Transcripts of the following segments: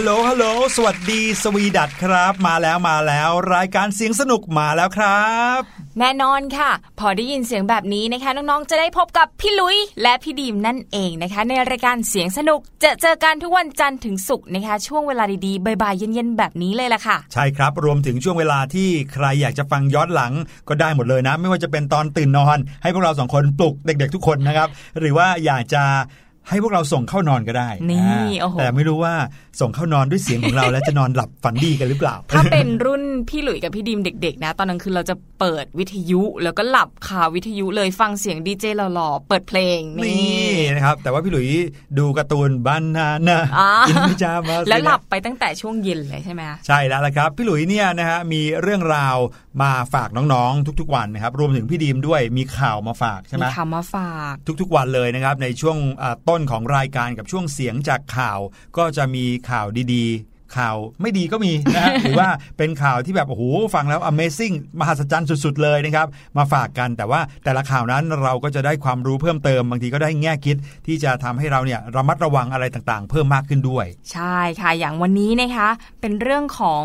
ฮัลโหลฮัลโหลสวัสดีสวีดัตครับ มาแล้วมาแล้วรายการเสียงสนุกมาแล้วครับ แน่นอนค่ะ พอได้ยินเสียงแบบนี้นะคะ น้องๆจะได้พบกับพี่ลุยและพี่ดีมนั่นเองนะคะ ในรายการเสียงสนุกจะเจอกันทุกวันจันทร์ถึงศุกร์นะคะ ช่วงเวลาดีๆบ่ายๆเย็นๆแบบนี้เลยล่ะค่ะ ใช่ครับรวมถึงช่วงเวลาที่ใครอยากจะฟังย้อนหลังก็ได้หมดเลยนะ ไม่ว่าจะเป็นตอนตื่นนอน ให้พวกเราสองคนปลุกเด็ก ๆ ทุกคนนะครับหรือว่าอยากจะ ให้พวกเราส่งเข้านอนก็ได้นี่อ่าโอ้โหแต่ไม่รู้ว่าส่งเข้านอนด้วยเสียงของเราแล้วจะนอนหลับฝันดีกันหรือเปล่า ถ้าเป็นรุ่นพี่หลุยกับพี่ดีมเด็ก ๆ นะ ตอนนั้นคือเราจะเปิดวิทยุแล้วก็หลับคาวิทยุเลยฟังเสียงดีเจหล่อๆเปิดเพลงนี่นะครับ แต่ว่าพี่หลุยดูการ์ตูนบ้านนานะอ่าอินพิจามาแล้วหลับไปตั้งแต่ช่วงเย็นเลยใช่ไหมคะใช่แล้วละครับ พี่หลุยเนี่ยนะฮะมีเรื่องราว มาฝากน้องๆทุก ๆ วันนะครับรวมถึงพี่ดีมด้วยมีข่าวมาฝากใช่ไหมมีคำมาฝากทุก ๆ วันเลยนะครับในช่วงอ่าต้นของรายการกับช่วงเสียงจากข่าวก็จะมีข่าวดีๆ ข่าวไม่ดีก็มีนะฮะหรือว่าเป็นข่าวที่แบบโอ้โหฟังแล้ว Amazing มหัศจรรย์สุด ๆ เลยนะครับ มาฝากกันแต่ว่าแต่ละข่าวนั้นเราก็จะได้ความรู้เพิ่มเติม บางทีก็ได้แง่คิด ที่จะทำให้เราเนี่ยระมัดระวังอะไรต่างๆ เพิ่มมากขึ้นด้วย ใช่ค่ะ อย่างวันนี้นะคะ เป็นเรื่องของ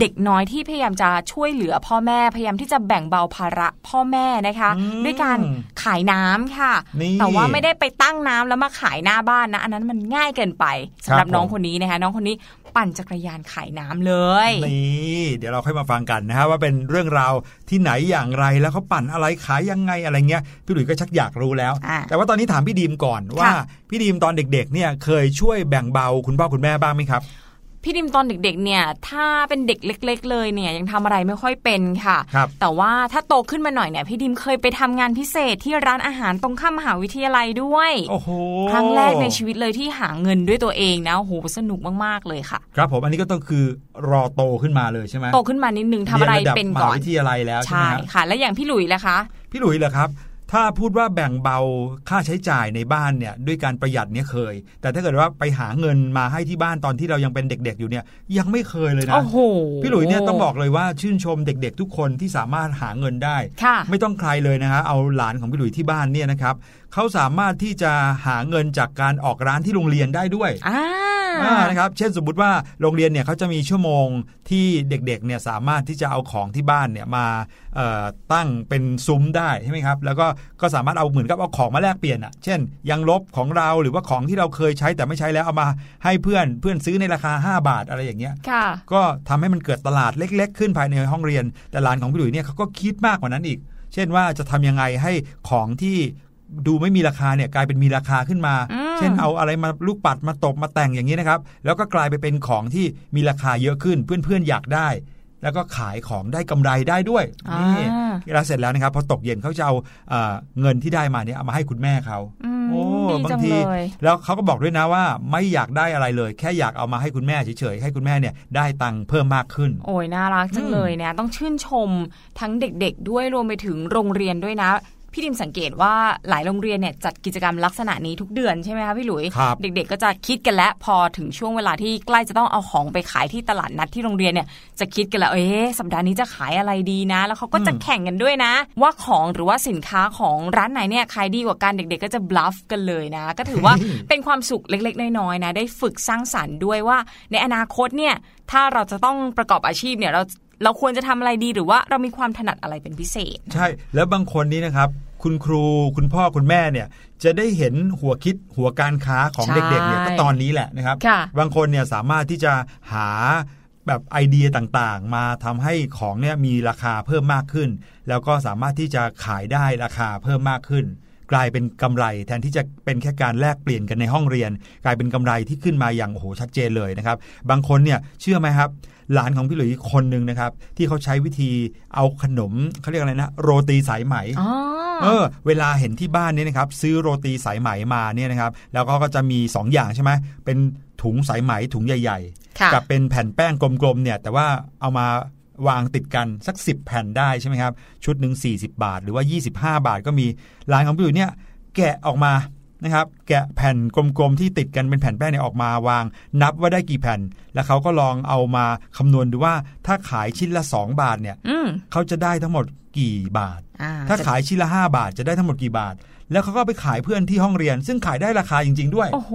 เด็กน้อยที่พยายามจะช่วยเหลือพ่อแม่พยายามที่จะแบ่งเบาภาระพ่อแม่นะคะอืมด้วยการขายน้ำค่ะนี่แต่ว่าไม่ได้ไปตั้งน้ำแล้วมาขายหน้าบ้านนะ อันนั้นมันง่ายเกินไปสำหรับครับน้องผมคนนี้นะคะ น้องคนนี้ ปั่นจักรยานขายน้ำเลยนี่เดี๋ยวเราค่อยมาฟังกันนะฮะว่าเป็นเรื่องราวที่ไหนอย่างไรแล้วเขาปั่นอะไรขายยังไงอะไรเงี้ยพี่หลุยส์ก็ชักอยากรู้แล้วอะแต่ว่าตอนนี้ถามพี่ดีมก่อนว่าค่ะพี่ดีมตอนเด็กๆเนี่ยเคยช่วยแบ่งเบาคุณพ่อคุณแม่บ้างไหมครับ พี่ดิมตอนเด็กๆเนี่ย ถ้าเป็นเด็กเล็ก ๆ เลยเนี่ยยังทำอะไรไม่ค่อยเป็นค่ะครับแต่ว่าถ้าโตขึ้นมาหน่อยเนี่ยพี่ดิมเคยไปทำงานพิเศษที่ร้านอาหารตรงข้ามมหาวิทยาลัยด้วยโอ้โหครั้งแรกในชีวิตเลยที่หาเงินด้วยตัวเองนะโอ้โหสนุกมากๆเลยค่ะ ครับผมอันนี้ก็ต้องคือรอโตขึ้นมาเลยใช่ไหมโตขึ้นมานิดนึงทำอะไรยดับเป็นมก่หาอนวิทยาลัยแล้วใช่ไหมใช่ครับค่ะ แล้วอย่างพี่หลุยล่ะคะ พี่หลุยส์เหรอครับ ถ้าพูดว่าแบ่งเบาค่าใช้จ่ายในบ้านเนี่ยด้วยการประหยัดเนี่ยเคย แต่ถ้าเกิดว่าไปหาเงินมาให้ที่บ้านตอนที่เรายังเป็นเด็ก ๆ อยู่เนี่ยยังไม่เคยเลยนะโอ้โหพี่หลุยเนี่ยต้องบอกเลยว่าชื่นชมเด็ก ๆ ทุกคนที่สามารถหาเงินได้ค่ะไม่ต้องใครเลยนะฮะเอาหลานของพี่หลุยที่บ้านเนี่ยนะครับเขาสามารถที่จะหาเงินจากการออกร้านที่โรงเรียนได้ด้วยอ่าอ่า นะครับเช่นสมมติว่าโรงเรียนเนี่ยเขาจะมีชั่วโมงที่เด็กๆเนี่ยสามารถที่จะเอาของที่บ้านเนี่ยมาเอ่อตั้งเป็นซุ้มได้ใช่ไหมครับแล้วก็ก็สามารถเอาเหมือนกับเอาของมาแลกเปลี่ยนอะเช่นยางลบของเราหรือว่าของที่เราเคยใช้แต่ไม่ใช้แล้วเอามาให้เพื่อนเพื่อนซื้อในราคา 5 บาทอะไรอย่างเงี้ยค่ะก็ทำให้มันเกิดตลาดเล็ก ๆ ขึ้นภายในห้องเรียน แต่หลานของพี่หลุยเนี่ยเขาก็คิดมากกว่านั้นอีก เช่นว่าจะทำยังไงให้ของที่ ดูไม่มีราคาเนี่ยกลายเป็นมีราคาขึ้นมาอืมเช่นเอาอะไรมาลูกปัดมาตบมาแต่งอย่างนี้นะครับ แล้วก็กลายไปเป็นของที่มีราคาเยอะขึ้นเพื่อนๆอยากได้ แล้วก็ขายของได้กำไรได้ด้วยอ่านี่แล้วเสร็จแล้วนะครับพอตกเย็นเขาจะเอาเอ่อเงินที่ได้มาเนี่ยเอามาให้คุณแม่เขาอืมโอ้ดีบาจังงทีเลยแล้วเขาก็บอกด้วยนะว่าไม่อยากได้อะไรเลย แค่อยากเอามาให้คุณแม่เฉยๆให้คุณแม่เนี่ยได้ตังค์เพิ่มมากขึ้น โอ้ยน่ารักจังอืมเลยนะต้องชื่นชมทั้งเด็กๆ ด้วยรวมไปถึงโรงเรียนด้วยนะ พี่ดิมสังเกตว่าหลายโรงเรียนเนี่ยจัดกิจกรรมลักษณะนี้ทุกเดือนใช่ไหมคะพี่หลุยครับเด็กๆ ก็จะคิดกันแล้วพอถึงช่วงเวลาที่ใกล้จะต้องเอาของไปขายที่ตลาดนัดที่โรงเรียนเนี่ยจะคิดกันแล้วเอ๊ะสัปดาห์นี้จะขายอะไรดีนะ แล้วเขาก็จะอืมแข่งกันด้วยนะ ว่าของหรือว่าสินค้าของร้านไหนเนี่ยขายดีกว่ากันเด็ก ๆ ก็จะบลัฟกันเลยนะ ก็ถือว่าเป็นความสุขเล็กๆ น้อยๆนะได้ฝึกสร้างสรรค์ด้วยว่า ในอนาคตเนี่ยถ้าเราจะต้องประกอบอาชีพเนี่ยเรา เราควรจะทำอะไรดีหรือว่าเรามีความถนัดอะไรเป็นพิเศษ ใช่แล้วบางคนนี่นะครับ คุณครูคุณพ่อคุณแม่เนี่ยจะได้เห็นหัวคิดหัวการค้าของใช่เด็กๆเนี่ยก็ตอนนี้แหละนะครับค่ะบางคนเนี่ยสามารถที่จะหาแบบไอเดียต่างๆ มาทำให้ของเนี่ยมีราคาเพิ่มมากขึ้น แล้วก็สามารถที่จะขายได้ราคาเพิ่มมากขึ้น กลายเป็นกำไร แทนที่จะเป็นแค่การแลกเปลี่ยนกันในห้องเรียน กลายเป็นกำไรที่ขึ้นมาอย่างโอ้โหชัดเจนเลยนะครับ บางคนเนี่ยเชื่อไหมครับ หลานของพี่หลุยคนหนึ่งนะครับ ที่เขาใช้วิธีเอาขนมเขาเรียกอะไรนะ โรตีสายไหมอ๋อเออเวลาเห็นที่บ้านเนี่ยนะครับซื้อโรตีสายไหมมาเนี่ยนะครับ แล้วก็ก็จะมี 2 อย่างใช่ไหมเป็นถุงสายไหมถุงใหญ่ค่ะๆกับเป็นแผ่นแป้งกลมๆเนี่ยแต่ว่าเอามา วางติดกันสัก 10 แผ่นได้ใช่ไหมครับ ชุดหนึ่ง40 บาท หรือว่า 25 บาทก็มีร้านของพี่อยู่เนี่ยแกะออกมานะครับแกะแผ่นกลมๆที่ติดกันเป็นแผ่นแป้งเนี่ยออกมาวาง นับว่าได้กี่แผ่น แล้วเขาก็ลองเอามาคำนวณดูว่าถ้าขายชิ้นละ 2 บาทเนี่ยอืมเขาจะได้ทั้งหมดกี่บาทอ่าถ้าจะขายชิ้นละ 5 บาทจะได้ทั้งหมดกี่บาท แล้วเขาก็ไปขายเพื่อนที่ห้องเรียน ซึ่งขายได้ราคาจริง ๆ ด้วย โอ้โห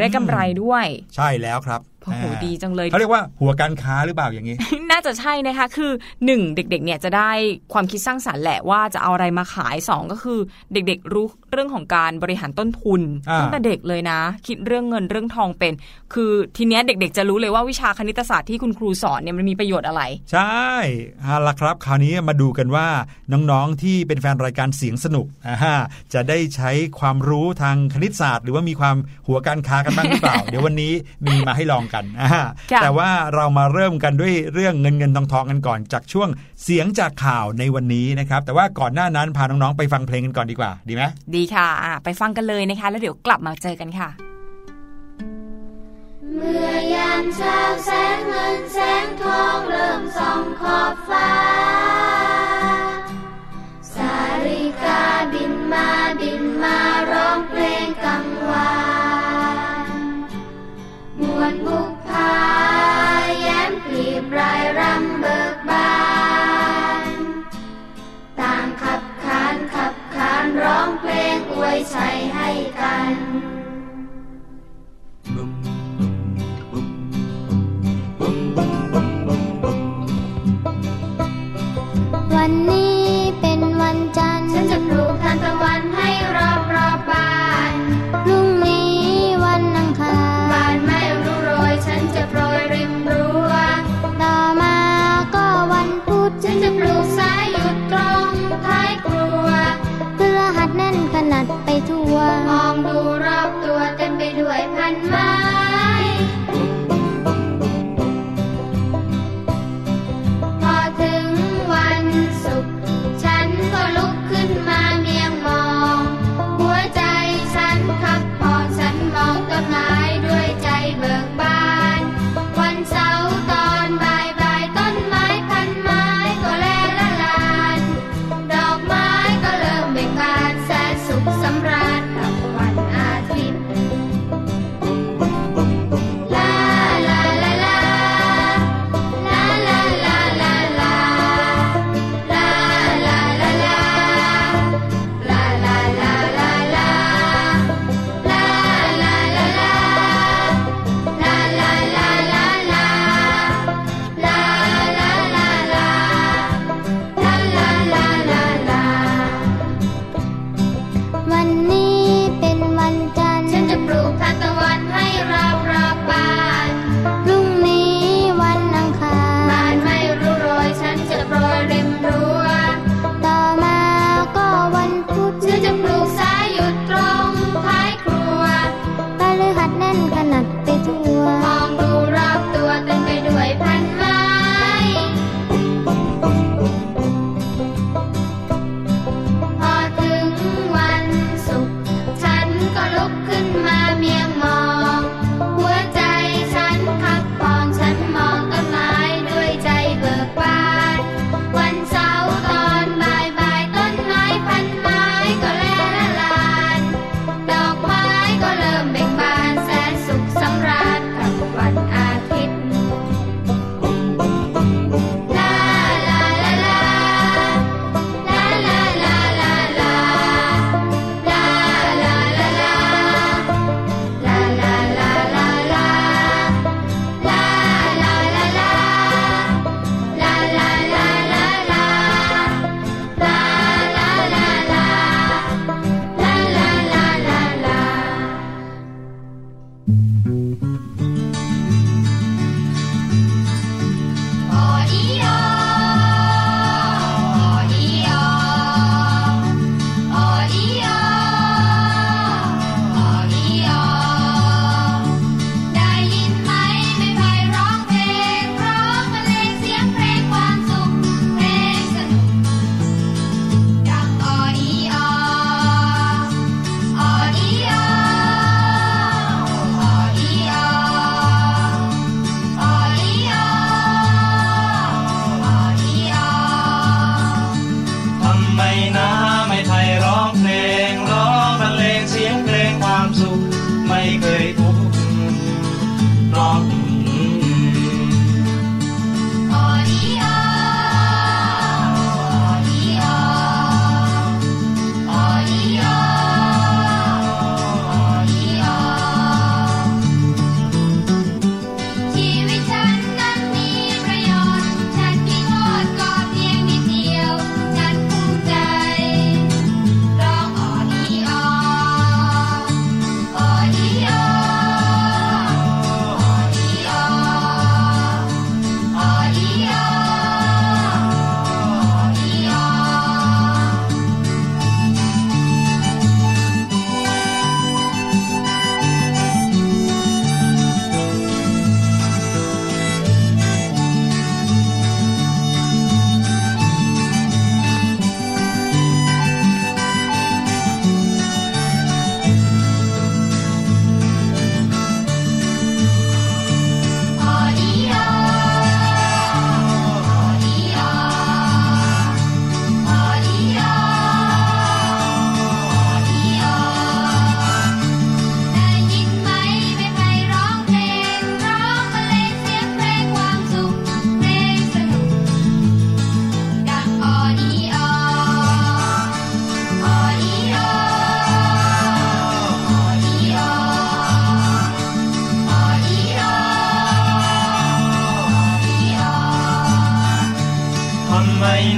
ได้กำไรด้วย ใช่แล้วครับ โอ้โหดีจังเลยเขาเรียกว่าหัวการค้าหรือเปล่าอย่างนี้ น่าจะใช่นะคะ คือหนึ่งเด็กๆเนี่ยจะได้ความคิดสร้างสารรค์แหละว่าจะเอาอะไรมาขายสองก็คือเด็กๆรู้เรื่องของการบริหารต้นทุนอ่าตั้งแต่เด็กเลยนะ คิดเรื่องเงินเรื่องทองเป็น คือทีเนี้ยเด็ก ๆ จะรู้เลยว่าวิชาคณิตศาสตร์ที่คุณครูสอนเนี่ยมันมีประโยชน์อะไร ใช่เอาละครับ คราวนี้มาดูกันว่าน้องๆที่เป็นแฟนรายการเสียงสนุกอ่าฮะจะได้ใช้ความรู้ทางคณิตศาสตร์ หรือว่ามีความหัวการค้ากันบ้างหรือเปล่า เดี๋ยววันนี้มีมาให้ลองกันอ่าฮะค่ะแต่ว่าเรามาเริ่มกันด้วยเรื่องเงินเงินทองทองกันก่อน จากช่วงเสียงจากข่าวในวันนี้นะครับ แต่ว่าก่อนหน้านั้นพาน้องๆไปฟังเพลงกันก่อนดีกว่า ดีไหมดีค่ะอะไปฟังกันเลยนะคะ แล้วเดี๋ยวกลับมาเจอกันค่ะ เมื่อยามเช้าแสงเงินแสงทองเริ่มส่องขอบฟ้า สาริกาบินมาบินมา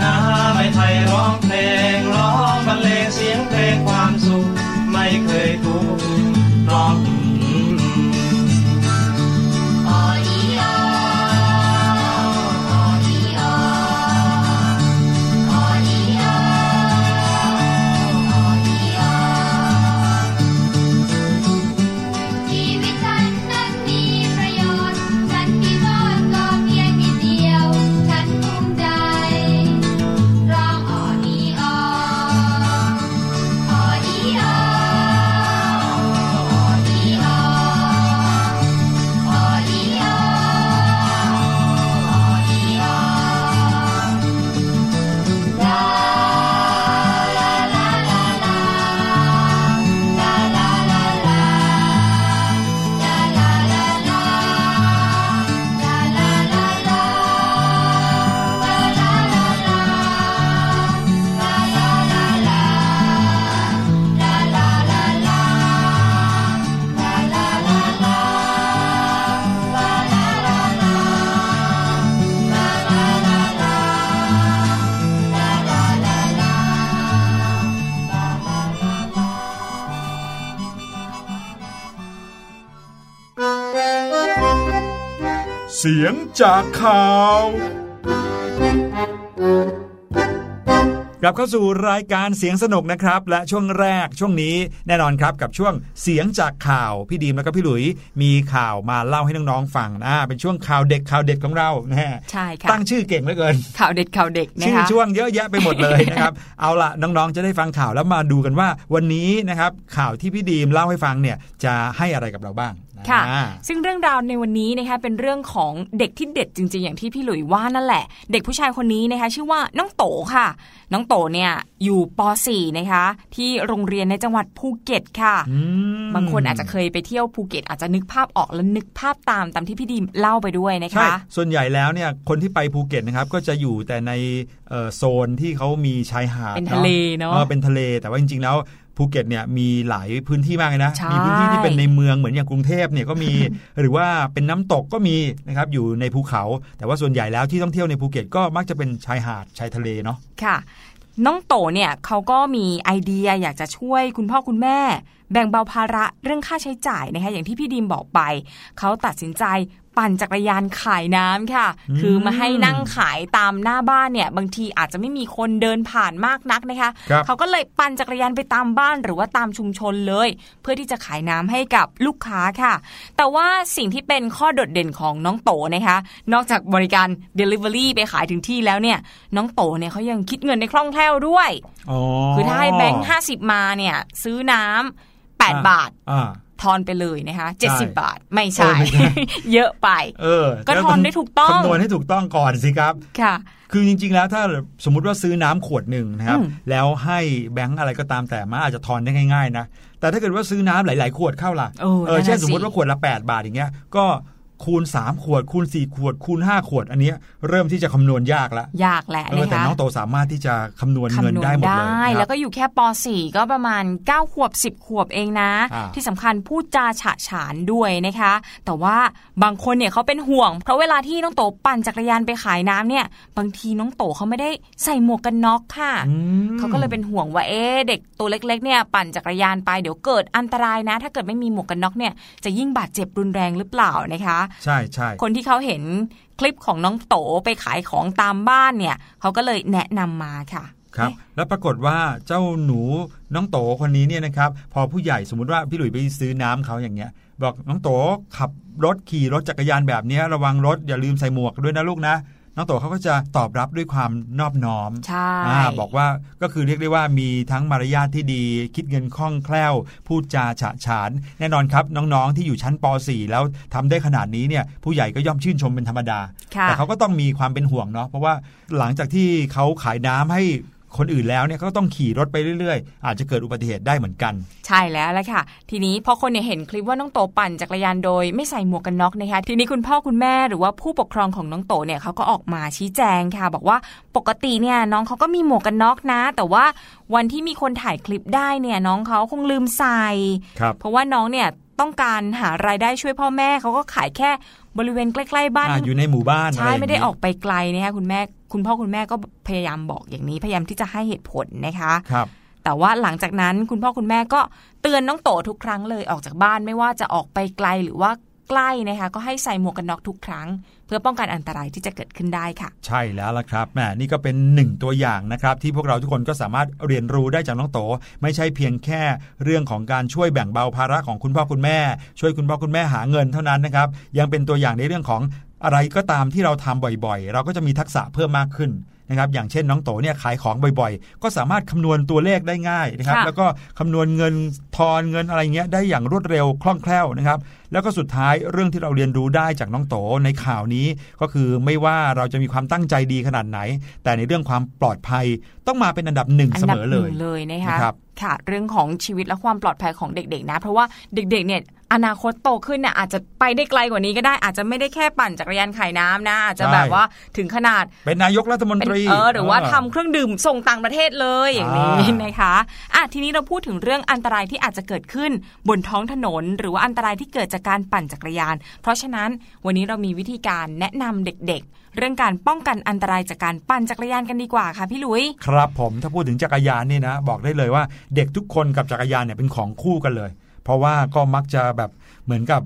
นาไม่ไทยร้อง จากข่าวกลับเข้าสู่รายการเสียงสนุกนะครับ และช่วงแรกช่วงนี้แน่นอนครับกับช่วงเสียงจากข่าวพี่ดีมแล้วก็พี่หลุยมีข่าวมาเล่าให้น้องๆฟังนะเป็นช่วงข่าวเด็กข่าวเด็ดของเรานะฮะใช่ค่ะตั้งชื่อเก่งเหลือเกินข่าวเด็ดข่าวเด็กนะชื่อคะช่วงเยอะแยะไปหมดเลยนะครับเอาล่ะน้องๆจะได้ฟังข่าวแล้วมาดูกันว่า วันนี้นะครับข่าวที่พี่ดีมเล่าให้ฟังเนี่ยจะให้อะไรกับเราบ้างนะ ค่ะ ซึ่งเรื่องราวในวันนี้นะคะเป็นเรื่องของเด็กที่เด็ดจริง ๆ อย่างที่พี่หลุยว่านั่นแหละ เด็กผู้ชายคนนี้นะคะ ชื่อว่าน้องโตค่ะ น้องโตเนี่ยอยู่ป .4 นะคะ ที่โรงเรียนในจังหวัดภูเก็ตค่ะอืมบางคนอาจจะเคยไปเที่ยวภูเก็ต อาจจะนึกภาพออกและนึกภาพตามตามที่พี่ดีมเล่าไปด้วยนะใช่คะ ส่วนใหญ่แล้วเนี่ยคนที่ไปภูเก็ตนะครับก็จะอยู่แต่ในเอ่อโซนที่เขามีชายหาดเป็นทะเลเนอะออเป็นทะเลแต่ว่าจริงๆแล้ว ภูเก็ตเนี่ยมีหลายพื้นที่มากเลยนะใช่มีพื้นที่ที่เป็นในเมืองเหมือนอย่างกรุงเทพเนี่ยก็มีหรือว่าเป็นน้ำตกก็มีนะครับอยู่ในภูเขา แต่ว่าส่วนใหญ่แล้วที่ท่องเที่ยวในภูเก็ตก็มักจะเป็นชายหาดชายทะเลเนาะค่ะน้องโตเนี่ยเขาก็มีไอเดียอยากจะช่วยคุณพ่อคุณแม่แบ่งเบาภาระเรื่องค่าใช้จ่ายนะคะอย่างที่พี่ดีมบอกไป เขาตัดสินใจปั่นจักรยานขายน้ำค่ะ คือมาให้นั่งขายตามหน้าบ้านเนี่ย บางทีอาจจะไม่มีคนเดินผ่านมากนักนะคะคเขาก็เลยปั่นจักรยานไปตามบ้านหรือว่าตามชุมชนเลย เพื่อที่จะขายน้ำให้กับลูกค้าค่ะ แต่ว่าสิ่งที่เป็นข้อโดดเด่นของน้องโตนะคะ นอกจากบริการ Delivery ไปขายถึงที่แล้วเนี่ย น้องโตเนี่ยเขายังคิดเงินในคล่องแคล่วด้วยคือถ้าให้แบงค์ห้าสิบมาเนี่ยซื้อน้ำ 8 บาททอนไปเลยนะคะ70บาทไม่ใช่ เยอะไป เออ ก็ทอนได้ถูกต้องคำนวณให้ถูกต้องก่อนสิครับ ค่ะ คือจริง ๆ แล้วถ้าสมมุติว่าซื้อน้ำขวดหนึ่งนะครับ แล้วให้แบงค์อะไรก็ตามแต่มาอาจจะทอนได้ง่าย ๆ นะ แต่ถ้าเกิดว่าซื้อน้ำหลาย ๆ ขวดเข้าล่ะ เออเช่นสมมติว่าขวดละ 8 บาทอย่างเงี้ย ก็ คูณ 3 ขวด คูณ 4 ขวด คูณ 5 ขวด อันเนี้ยเริ่มที่จะคำนวณยากละยากแหละเออนะแต่คะน้องโตสามารถที่จะคำนวณเงินคำนวณได้หมดเลยได้นะครับแล้วก็อยู่แค่ป .4 ก็ประมาณ 9 ขวบ 10 ขวบเองนะอ่าที่สำคัญพูดจาฉะฉานด้วยนะคะ แต่ว่าบางคนเนี่ยเขาเป็นห่วง เพราะเวลาที่น้องโตปั่นจักรยานไปขายน้ำเนี่ย บางทีน้องโตเขาไม่ได้ใส่หมวกกันน็อกค่ะอืมเขาก็เลยเป็นห่วงว่าเอ๊ะเด็กตัวเล็ก ๆ เนี่ยปั่นจักรยานไปเดี๋ยวเกิดอันตรายนะ ถ้าเกิดไม่มีหมวกกันน็อกเนี่ยจะยิ่งบาดเจ็บรุนแรงหรือเปล่านะคะใช่ใช่คนที่เขาเห็นคลิปของน้องโตไปขายของตามบ้านเนี่ยเขาก็เลยแนะนำมาค่ะครับแล้วปรากฏว่าเจ้าหนูน้องโตคนนี้เนี่ยนะครับ พอผู้ใหญ่สมมติว่าพี่หลุยไปซื้อน้ำเขาอย่างเงี้ย บอกน้องโตขับรถขี่รถจักรยานแบบเนี้ยระวังรถอย่าลืมใส่หมวกด้วยนะลูกนะ น้องโตเขาก็จะตอบรับด้วยความนอบน้อมใช่อ่าบอกว่าก็คือเรียกได้ว่ามีทั้งมารยาทที่ดี คิดเงินคล่องแคล่ว พูดจาฉะฉาน แน่นอนครับน้องๆ ที่อยู่ชั้นป .4 แล้วทำได้ขนาดนี้เนี่ยผู้ใหญ่ก็ย่อมชื่นชมเป็นธรรมดาค่ะแต่เขาก็ต้องมีความเป็นห่วงเนาะเพราะว่าหลังจากที่เขาขายน้ำให้ คนอื่นแล้วเนี่ยเขาก็ต้องขี่รถไปเรื่อยๆ อาจจะเกิดอุบัติเหตุได้เหมือนกัน ใช่แล้วแหละค่ะ ทีนี้พอคนเนี่ยเห็นคลิปว่าน้องโตปั่นจักรยานโดยไม่ใส่หมวกกันน็อกนะคะทีนี้คุณพ่อคุณแม่หรือว่าผู้ปกครองของน้องโตเนี่ยเขาก็ออกมาชี้แจงค่ะ บอกว่าปกติเนี่ยน้องเขาก็มีหมวกกันน็อกนะ แต่ว่าวันที่มีคนถ่ายคลิปได้เนี่ยน้องเขาคงลืมใส่ครับเพราะว่าน้องเนี่ยต้องการหารายได้ช่วยพ่อแม่เขาก็ขายแค่ บริเวณใกล้ๆบ้านอ่าอยู่ในหมู่บ้านอะรใช่ย่างนี้ไม่ได้ออกไปไกลนะคะคุณแม่คุณพ่อคุณแม่ก็พยายามบอกอย่างนี้พยายามที่จะให้เหตุผลนะคะครับแต่ว่าหลังจากนั้นคุณพ่อคุณแม่ก็เตือนน้องโตทุกครั้งเลยออกจากบ้านไม่ว่าจะออกไปไกลหรือว่าใกล้นะคะก็ให้ใส่หมวกกันน็อกทุกครั้ง เพื่อป้องกันอันตรายที่จะเกิดขึ้นได้ค่ะ ใช่แล้วล่ะครับแหมนี่ก็เป็นหนึ่งตัวอย่างนะครับ ที่พวกเราทุกคนก็สามารถเรียนรู้ได้จากน้องโต ไม่ใช่เพียงแค่เรื่องของการช่วยแบ่งเบาภาระของคุณพ่อคุณแม่ ช่วยคุณพ่อคุณแม่หาเงินเท่านั้นนะครับยังเป็นตัวอย่างในเรื่องของอะไรก็ตามที่เราทำบ่อยๆ เราก็จะมีทักษะเพิ่มมากขึ้น นะครับอย่างเช่นน้องโตเนี่ยขายของบ่อยๆ ก็สามารถคำนวณตัวเลขได้ง่ายนะครับค่ะแล้วก็คำนวณเงินทอนเงินอะไรเงี้ยได้อย่างรวดเร็วคล่องแคล่วนะครับ แล้วก็สุดท้ายเรื่องที่เราเรียนรู้ได้จากน้องโตในข่าวนี้ ก็คือไม่ว่าเราจะมีความตั้งใจดีขนาดไหน แต่ในเรื่องความปลอดภัยต้องมาเป็นอันดับหนึ่งอัเสดัมอหเลนึ่ยงเลยนะคะนะครับค่ะเรื่องของชีวิตและความปลอดภัยของเด็กๆนะ เพราะว่าเด็กๆเนี่ย อนาคตโตขึ้นเนี่ยอาจจะไปได้ไกลกว่านี้ก็ได้อาจจะไม่ได้แค่ปั่นจักรยานขายน้ำนะ อาจจะใช่แบบว่าถึงขนาด เป็นนายกรัฐมนเป็นตรีเออหรือว่าทำเครื่องดื่มส่งต่างประเทศเลยอย่างนี้อ่านนะคะอะทีนี้เราพูดถึงเรื่องอันตรายที่อาจจะเกิดขึ้นบนท้องถนน หรือว่าอันตรายที่เกิดจากการปั่นจักรยาน เพราะฉะนั้นวันนี้เรามีวิธีการแนะนำเด็กๆ เรื่องการป้องกันอันตรายจากการปั่นจักรยานกันดีกว่าค่ะพี่ลุยครับผมถ้าพูดถึงจักรยานนี่นะ บอกได้เลยว่าเด็กทุกคนกับจักรยานเนี่ยเป็นของคู่กันเลย เพราะว่าก็มักจะแบบเหมือนกับ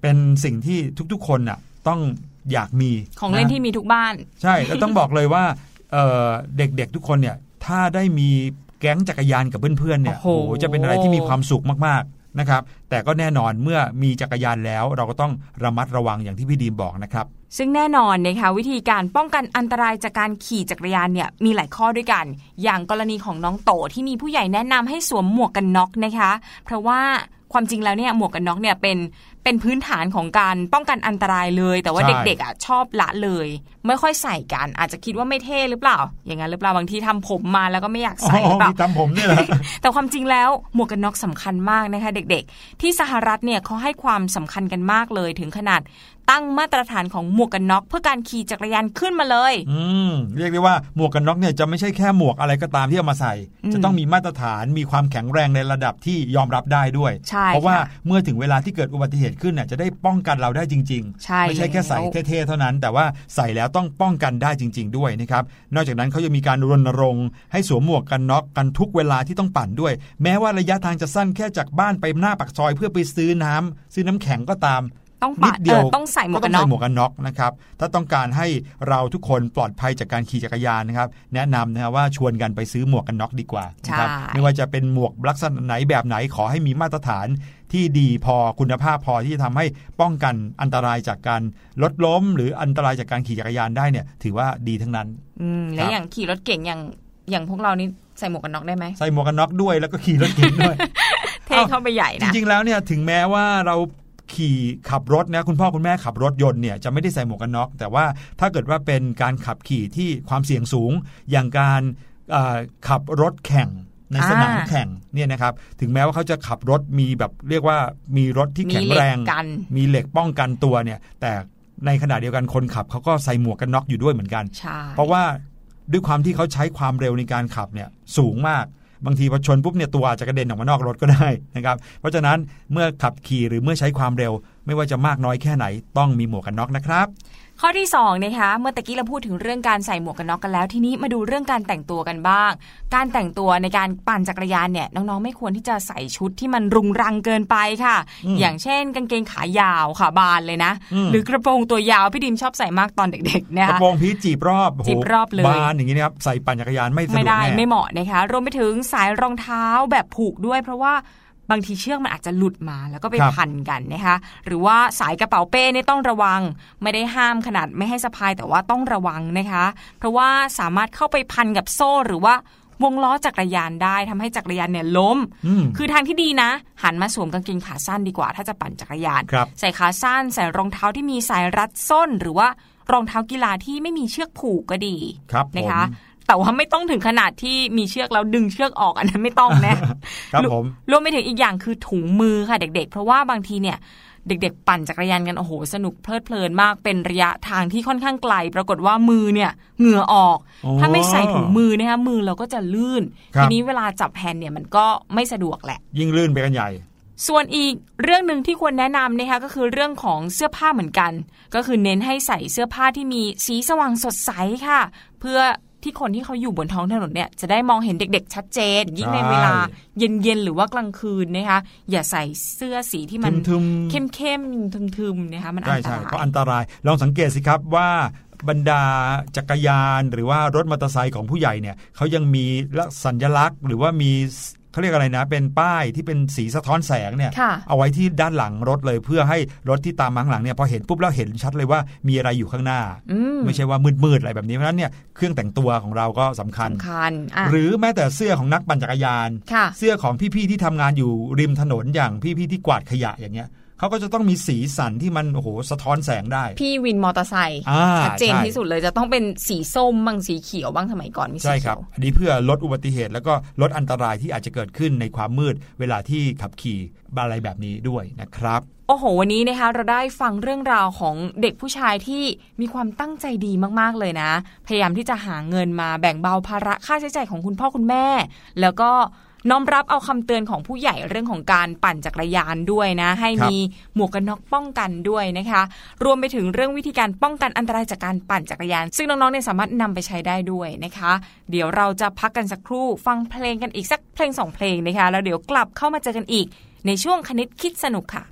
เป็นสิ่งที่ทุกๆ คนน่ะต้องอยากมีของเล่นที่มีทุกบ้าน ใช่แล้วต้องบอกเลยว่าเอ่อเด็กๆทุกคนเนี่ยถ้าได้มีแก๊งจักรยานกับเพื่อนๆเนี่ยโอ้โหจะเป็นอะไรที่มีความสุขมากๆ นะครับ แต่ก็แน่นอนเมื่อมีจักรยานแล้ว เราก็ต้องระมัดระวังอย่างที่พี่ดีมบอกนะครับ ซึ่งแน่นอนนะคะวิธีการป้องกันอันตรายจากการขี่จักรยานเนี่ยมีหลายข้อด้วยกัน อย่างกรณีของน้องโตที่มีผู้ใหญ่แนะนำให้สวมหมวกกันน็อกนะคะ เพราะว่าความจริงแล้วเนี่ยหมวกกันน็อกเนี่ยเป็น เป็นพื้นฐานของการป้องกันอันตรายเลย แต่ว่าใช่ เด็กๆอะชอบละเลย ไม่ค่อยใส่กัน อาจจะคิดว่าไม่เท่หรือเปล่า อย่างนั้นหรือเปล่าบางทีทำผมมาแล้วก็ไม่อยากใส่หรือเปล่า มีตามผมเนี่ยแหละแต่ความจริงแล้วหมวกกันน็อกสำคัญมากนะคะ เด็กๆ ที่สหรัฐเนี่ยเขาให้ความสำคัญกันมากเลยถึงขนาดตั้งมาตรฐานของหมวกกันน็อกเพื่อการขี่จักรยานขึ้นมาเลย อืมเรียกได้ว่าหมวกกันน็อกเนี่ยจะไม่ใช่แค่หมวกอะไรก็ตามที่เอามาใส่อืมจะต้องมีมาตรฐานมีความแข็งแรงในระดับที่ยอมรับได้ด้วยใช่เพราะว่าค่ะเมื่อถึงเวลาที่เกิดอุบัติเหตุขึ้นเนี่ยจะได้ป้องกันเราได้จริงใช่ไม่ใช่แค่ใส่แล้วเท่ๆเท่านั้น แต่ว่าใส่แล้วต้องป้องกันได้จริง ๆ ด้วยนะครับนอกจากนั้นเขายังมีการรณรงค์ให้สวมหมวกกันน็อกกันทุกเวลาที่ต้องปั่นด้วย แม้ว่าระยะทางจะสั้นแค่จากบ้านไปหน้าปากซอยเพื่อไปซื้อน้ำซื้อน้ำแข็งก็ตาม ต้องนิปัดดเดียวเออต้องใส่หมวกก็กัต้นองน็อกใส่หมวกกันน็อกนะครับถ้าต้องการให้เราทุกคนปลอดภัยจากการขี่จักรยานนะครับ แนะนำนะครับว่าชวนกันไปซื้อหมวกกันน็อกดีกว่านะครับใช่ไม่ว่าจะเป็นหมวกลักษณะไหนแบบไหนขอให้มีมาตรฐานที่ดีพอคุณภาพพอที่จะทำให้ป้องกันอันตรายจากการรถล้ม หรืออันตรายจากการขี่จักรยานได้เนี่ย ถือว่าดีทั้งนั้นอืมแล้ครัวบอย่างขี่รถเก่งอย่างอย่างพวกเรานี่ใส่หมวกกันน็อกได้ไหมใส่หมวกกันน็อกด้วยแล้วก็ขี่รถเก่งด้วยเท่เข้าไปใหญ่จนะริงๆแล้วเนี่ยถึงแม้ว่าเรา ขี่ขับรถนะคุณพ่อคุณแม่ขับรถยนต์เนี่ยจะไม่ได้ใส่หมวกกันน็อก แต่ว่าถ้าเกิดว่าเป็นการขับขี่ที่ความเสี่ยงสูง อย่างการเอ่อขับรถแข่งในสนามอ่าแข่งเนี่ยนะครับถึงแม้ว่าเขาจะขับรถมีแบบเรียกว่ามีรถที่มีแข็งเหล็แรกงกันมีเหล็กป้องกันตัวเนี่ย แต่ในขณะเดียวกันคนขับเขาก็ใส่หมวกกันน็อกอยู่ด้วยเหมือนกันใช่เพราะว่าด้วยความที่เขาใช้ความเร็วในการขับเนี่ยสูงมาก บางทีพอชนปุ๊บเนี่ยตัวอาจจะกระเด็นออกมานอกรถก็ได้นะครับเพราะฉะนั้นเมื่อขับขี่หรือเมื่อใช้ความเร็ว ไม่ว่าจะมากน้อยแค่ไหนต้องมีหมวกกันน็อกนะครับ ข้อที่2นะคะเมื่อตะกี้เราพูดถึงเรื่องการใส่หมวกกันน็อกกันแล้ว ทีนี้มาดูเรื่องการแต่งตัวกันบ้าง การแต่งตัวในการปั่นจักรยานเนี่ยน้องๆไม่ควรที่จะใส่ชุดที่มันรุงรังเกินไปค่ะอืมอย่างเช่น กางเกงขายาวขาบานเลยนะอืมหรือกระโปรงตัวยาวพี่ดิมชอบใส่มากตอนเด็กๆนะกระคะโปรงพีชจีบรอบโโหจีบรอบเลยบานอย่างนี้นะครับใส่ปั่นจักรยานไม่สะไม่ดวกได้แน่ไม่เหมาะนะคะรวมไปถึงสายรองเท้าแบบผูกด้วย เพราะว่า บางทีเชือกมันอาจจะหลุดมาแล้วก็ไปพันกันนะคะหรือว่าสายกระเป๋าเป้เนี่ยต้องระวัง ไม่ได้ห้ามขนาดไม่ให้สะพายแต่ว่าต้องระวังนะคะ เพราะว่าสามารถเข้าไปพันกับโซ่หรือว่าวงล้อจักรยานได้ทำให้จักรยานเนี่ยล้มอืมคือทางที่ดีนะ หันมาสวมกางเกงขาสั้นดีกว่า ถ้าจะปั่นจักรยานครับใส่ขาสั้น ใส่รองเท้าที่มีสายรัดส้นหรือว่ารองเท้ากีฬาที่ไม่มีเชือกผูกก็ดีครับนะคะผม แต่ว่าไม่ต้องถึงขนาดที่มีเชือกแล้วดึงเชือกออกอันนั้นไม่ต้องนะครับผมรวมไปถึงอีกอย่างคือถุงมือค่ะเด็ก ๆ เพราะว่าบางทีเนี่ยเด็ก ๆ ปั่นจักรยานกันโอ้โหสนุกเพลิดเพลินมากเป็นระยะทางที่ค่อนข้างไกล ปรากฏว่ามือเนี่ยเหงื่อออกอ๋อถ้าไม่ใส่ถุงมือนะคะมือเราก็จะลื่นครับทีนี้เวลาจับแฮนด์เนี่ยมันก็ไม่สะดวกแหละ ยิ่งลื่นไปกันใหญ่ ส่วนอีกเรื่องหนึ่งที่ควรแนะนำนะคะก็คือเรื่องของเสื้อผ้าเหมือนกัน ก็คือเน้นให้ใส่เสื้อผ้าที่มีสีสว่างสดใสค่ะ เพื่อ ที่คนที่เขาอยู่บนท้องถนนเนี่ยจะได้มองเห็นเด็ก ๆ ชัดเจน ยิ่งในเวลาเย็นๆหรือว่ากลางคืนนะคะอย่าใส่เสื้อสีที่มันทึมๆเข้มๆทึมๆนะคะมันอัใช่นตใช่รายเพราะอันตรายลองสังเกตสิครับว่าบรรดาจักรยานหรือว่ารถมอเตอร์ไซค์ของผู้ใหญ่เนี่ยเขายังมีสัญลักษณ์ หรือว่ามี เขาเรียกอะไรนะ เป็นป้ายที่เป็นสีสะท้อนแสงเนี่ยค่ะเอาไว้ที่ด้านหลังรถเลยเพื่อให้รถที่ตามมาข้างหลังเนี่ยพอเห็นปุ๊บแล้วเห็นชัดเลยว่ามีอะไรอยู่ข้างหน้าอืมไม่ใช่ว่ามืดๆอะไรแบบนี้เพราะฉะนั้นเนี่ยเครื่องแต่งตัวของเราก็สำคัญสำคัญอะหรือแม้แต่เสื้อของนักปั่นจักรยานค่ะเสื้อของพี่ๆที่ทำงานอยู่ริมถนนอย่างพี่ๆที่กวาดขยะอย่างเงี้ย เขาก็จะต้องมีสีสันที่มันโอ้โหสะท้อนแสงได้ พี่วินมอเตอร์ไซค์อ่าชัดเจนใช่ที่สุดเลยจะต้องเป็นสีส้มบ้างสีเขียวบ้างสมัยก่อนมีสีใช่เขียวครับอันนี้เพื่อลดอุบัติเหตุ แล้วก็ลดอันตรายที่อาจจะเกิดขึ้นในความมืดเวลาที่ขับขี่อะไรแบบนี้ด้วยนะครับโอ้โห วันนี้นะคะเราได้ฟังเรื่องราวของเด็กผู้ชายที่มีความตั้งใจดีมากๆเลยนะ พยายามที่จะหาเงินมาแบ่งเบาภาระค่าใช้จ่ายของคุณพ่อคุณแม่ แล้วก็ น้อมรับเอาคำเตือนของผู้ใหญ่เรื่องของการปั่นจักรยานด้วยนะ ให้ครับมีหมวกกันน็อกป้องกันด้วยนะคะ รวมไปถึงเรื่องวิธีการป้องกันอันตรายจากการปั่นจักรยาน ซึ่งน้องๆเนี่ยสามารถนำไปใช้ได้ด้วยนะคะ เดี๋ยวเราจะพักกันสักครู่ฟังเพลงกันอีกสักเพลงสองเพลงนะคะ แล้วเดี๋ยวกลับเข้ามาเจอกันอีก ในช่วงคณิตคิดสนุกค่ะ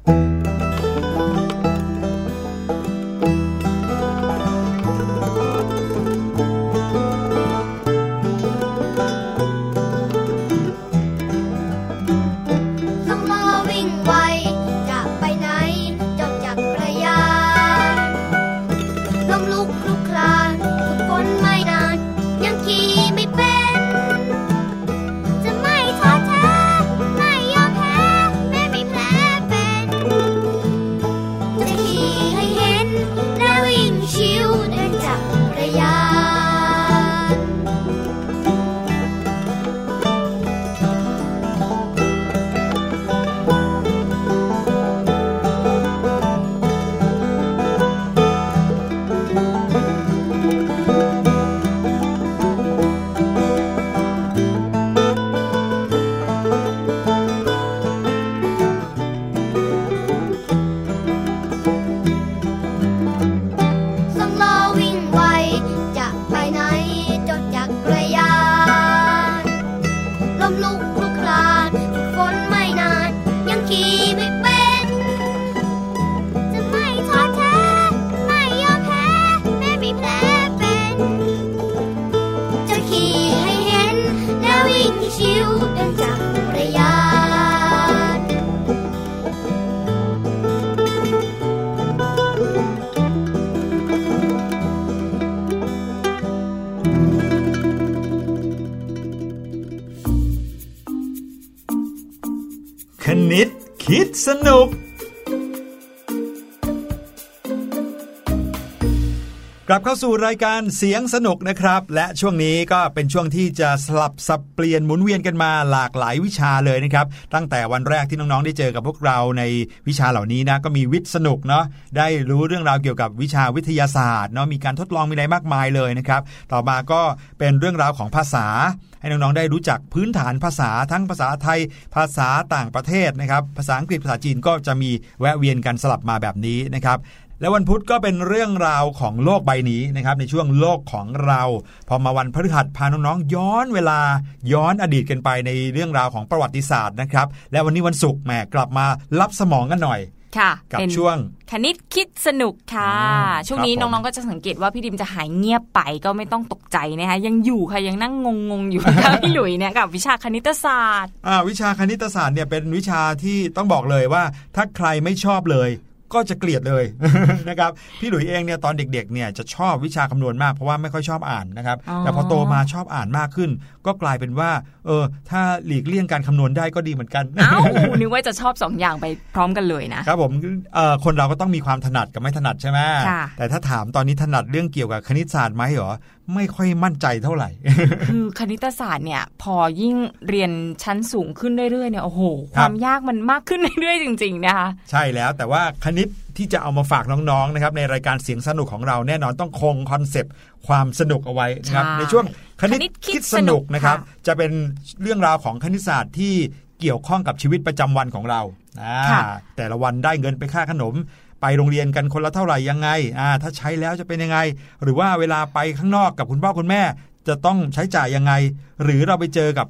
คิด กลับเข้าสู่รายการเสียงสนุกนะครับ และช่วงนี้ก็เป็นช่วงที่จะสลับสับเปลี่ยนหมุนเวียนกันมาหลากหลายวิชาเลยนะครับ ตั้งแต่วันแรกที่น้องๆได้เจอกับพวกเราในวิชาเหล่านี้นะก็มีวิทย์สนุกเนาะได้รู้เรื่องราวเกี่ยวกับวิชาวิทยาศาสตร์เนาะมีการทดลองมีอะไรมากมายเลยนะครับ ต่อมาก็เป็นเรื่องราวของภาษาให้น้อง ๆ ได้รู้จักพื้นฐานภาษาทั้งภาษาไทย ภาษาต่างประเทศนะครับ ภาษาอังกฤษภาษาจีนก็จะมีแวะเวียนกันสลับมาแบบนี้นะครับ และวันพุธก็เป็นเรื่องราวของโลกใบนี้นะครับในช่วงโลกของเรา พอมาวันพฤหัสพาน้องๆย้อนเวลาย้อนอดีตกันไปในเรื่องราวของประวัติศาสตร์นะครับ และวันนี้วันศุกร์แหมกลับมารับสมองกันหน่อยค่ะกับเป็นช่วงคณิตคิดสนุกค่ะอืมช่วงนี้ครับผมน้องๆก็จะสังเกตว่าพี่ดิมจะหายเงียบไปก็ไม่ต้องตกใจนะคะยังอยู่ค่ะยังนั่งงงๆอยู่ค่ะพี่หลุยเนี่ยกับวิชาคณิตศาสตร์อ่าวิชาคณิตศาสตร์เนี่ยเป็นวิชาที่ต้องบอกเลยว่า ถ้าใครไม่ชอบเลย ก็จะเกลียดเลยนะครับพี่หลุยเองเนี่ยตอนเด็กๆเนี่ยจะชอบวิชาคำนวณมากเพราะว่าไม่ค่อยชอบอ่านนะครับอ๋อแต่พอโตมาชอบอ่านมากขึ้น ก็กลายเป็นว่าเออถ้าหลีกเลี่ยงการคำนวณได้ก็ดีเหมือนกันเอ้านึกว่าจะชอบสองอย่างไปพร้อมกันเลยนะครับผมเอ่อคนเราก็ต้องมีความถนัดกับไม่ถนัดใช่ไหมค่ะแต่ถ้าถามตอนนี้ถนัดเรื่องเกี่ยวกับคณิตศาสตร์ไหมเหรอไม่ค่อยมั่นใจเท่าไหร่ คือคณิตศาสตร์เนี่ย พอยิ่งเรียนชั้นสูงขึ้นเรื่อยๆเนี่ยโอ้โหคครับวามยากมันมากขึ้นเรื่อยๆจริง ๆ นะคะใช่แล้วแต่ว่าคณิตที่จะเอามาฝากน้องๆนะครับในรายการเสียงสนุกของเราแน่นอนต้องคงคอนเซปต์ความสนุกเอาไว้นะครับใช่ในช่วงคณิตคณิตคิคิดดสนุกสนุกนะครับค่ะจะเป็นเรื่องราวของคณิตศาสตร์ที่เกี่ยวข้องกับชีวิตประจำวันของเราอ่าค่ะแต่ละวันได้เงินไปค่าขนม ไปโรงเรียนกันคนละเท่าไหร่ยังไงอ่าถ้าใช้แล้วจะเป็นยังไง หรือว่าเวลาไปข้างนอกกับคุณพ่อคุณแม่จะต้องใช้จ่ายยังไง หรือเราไปเจอกับ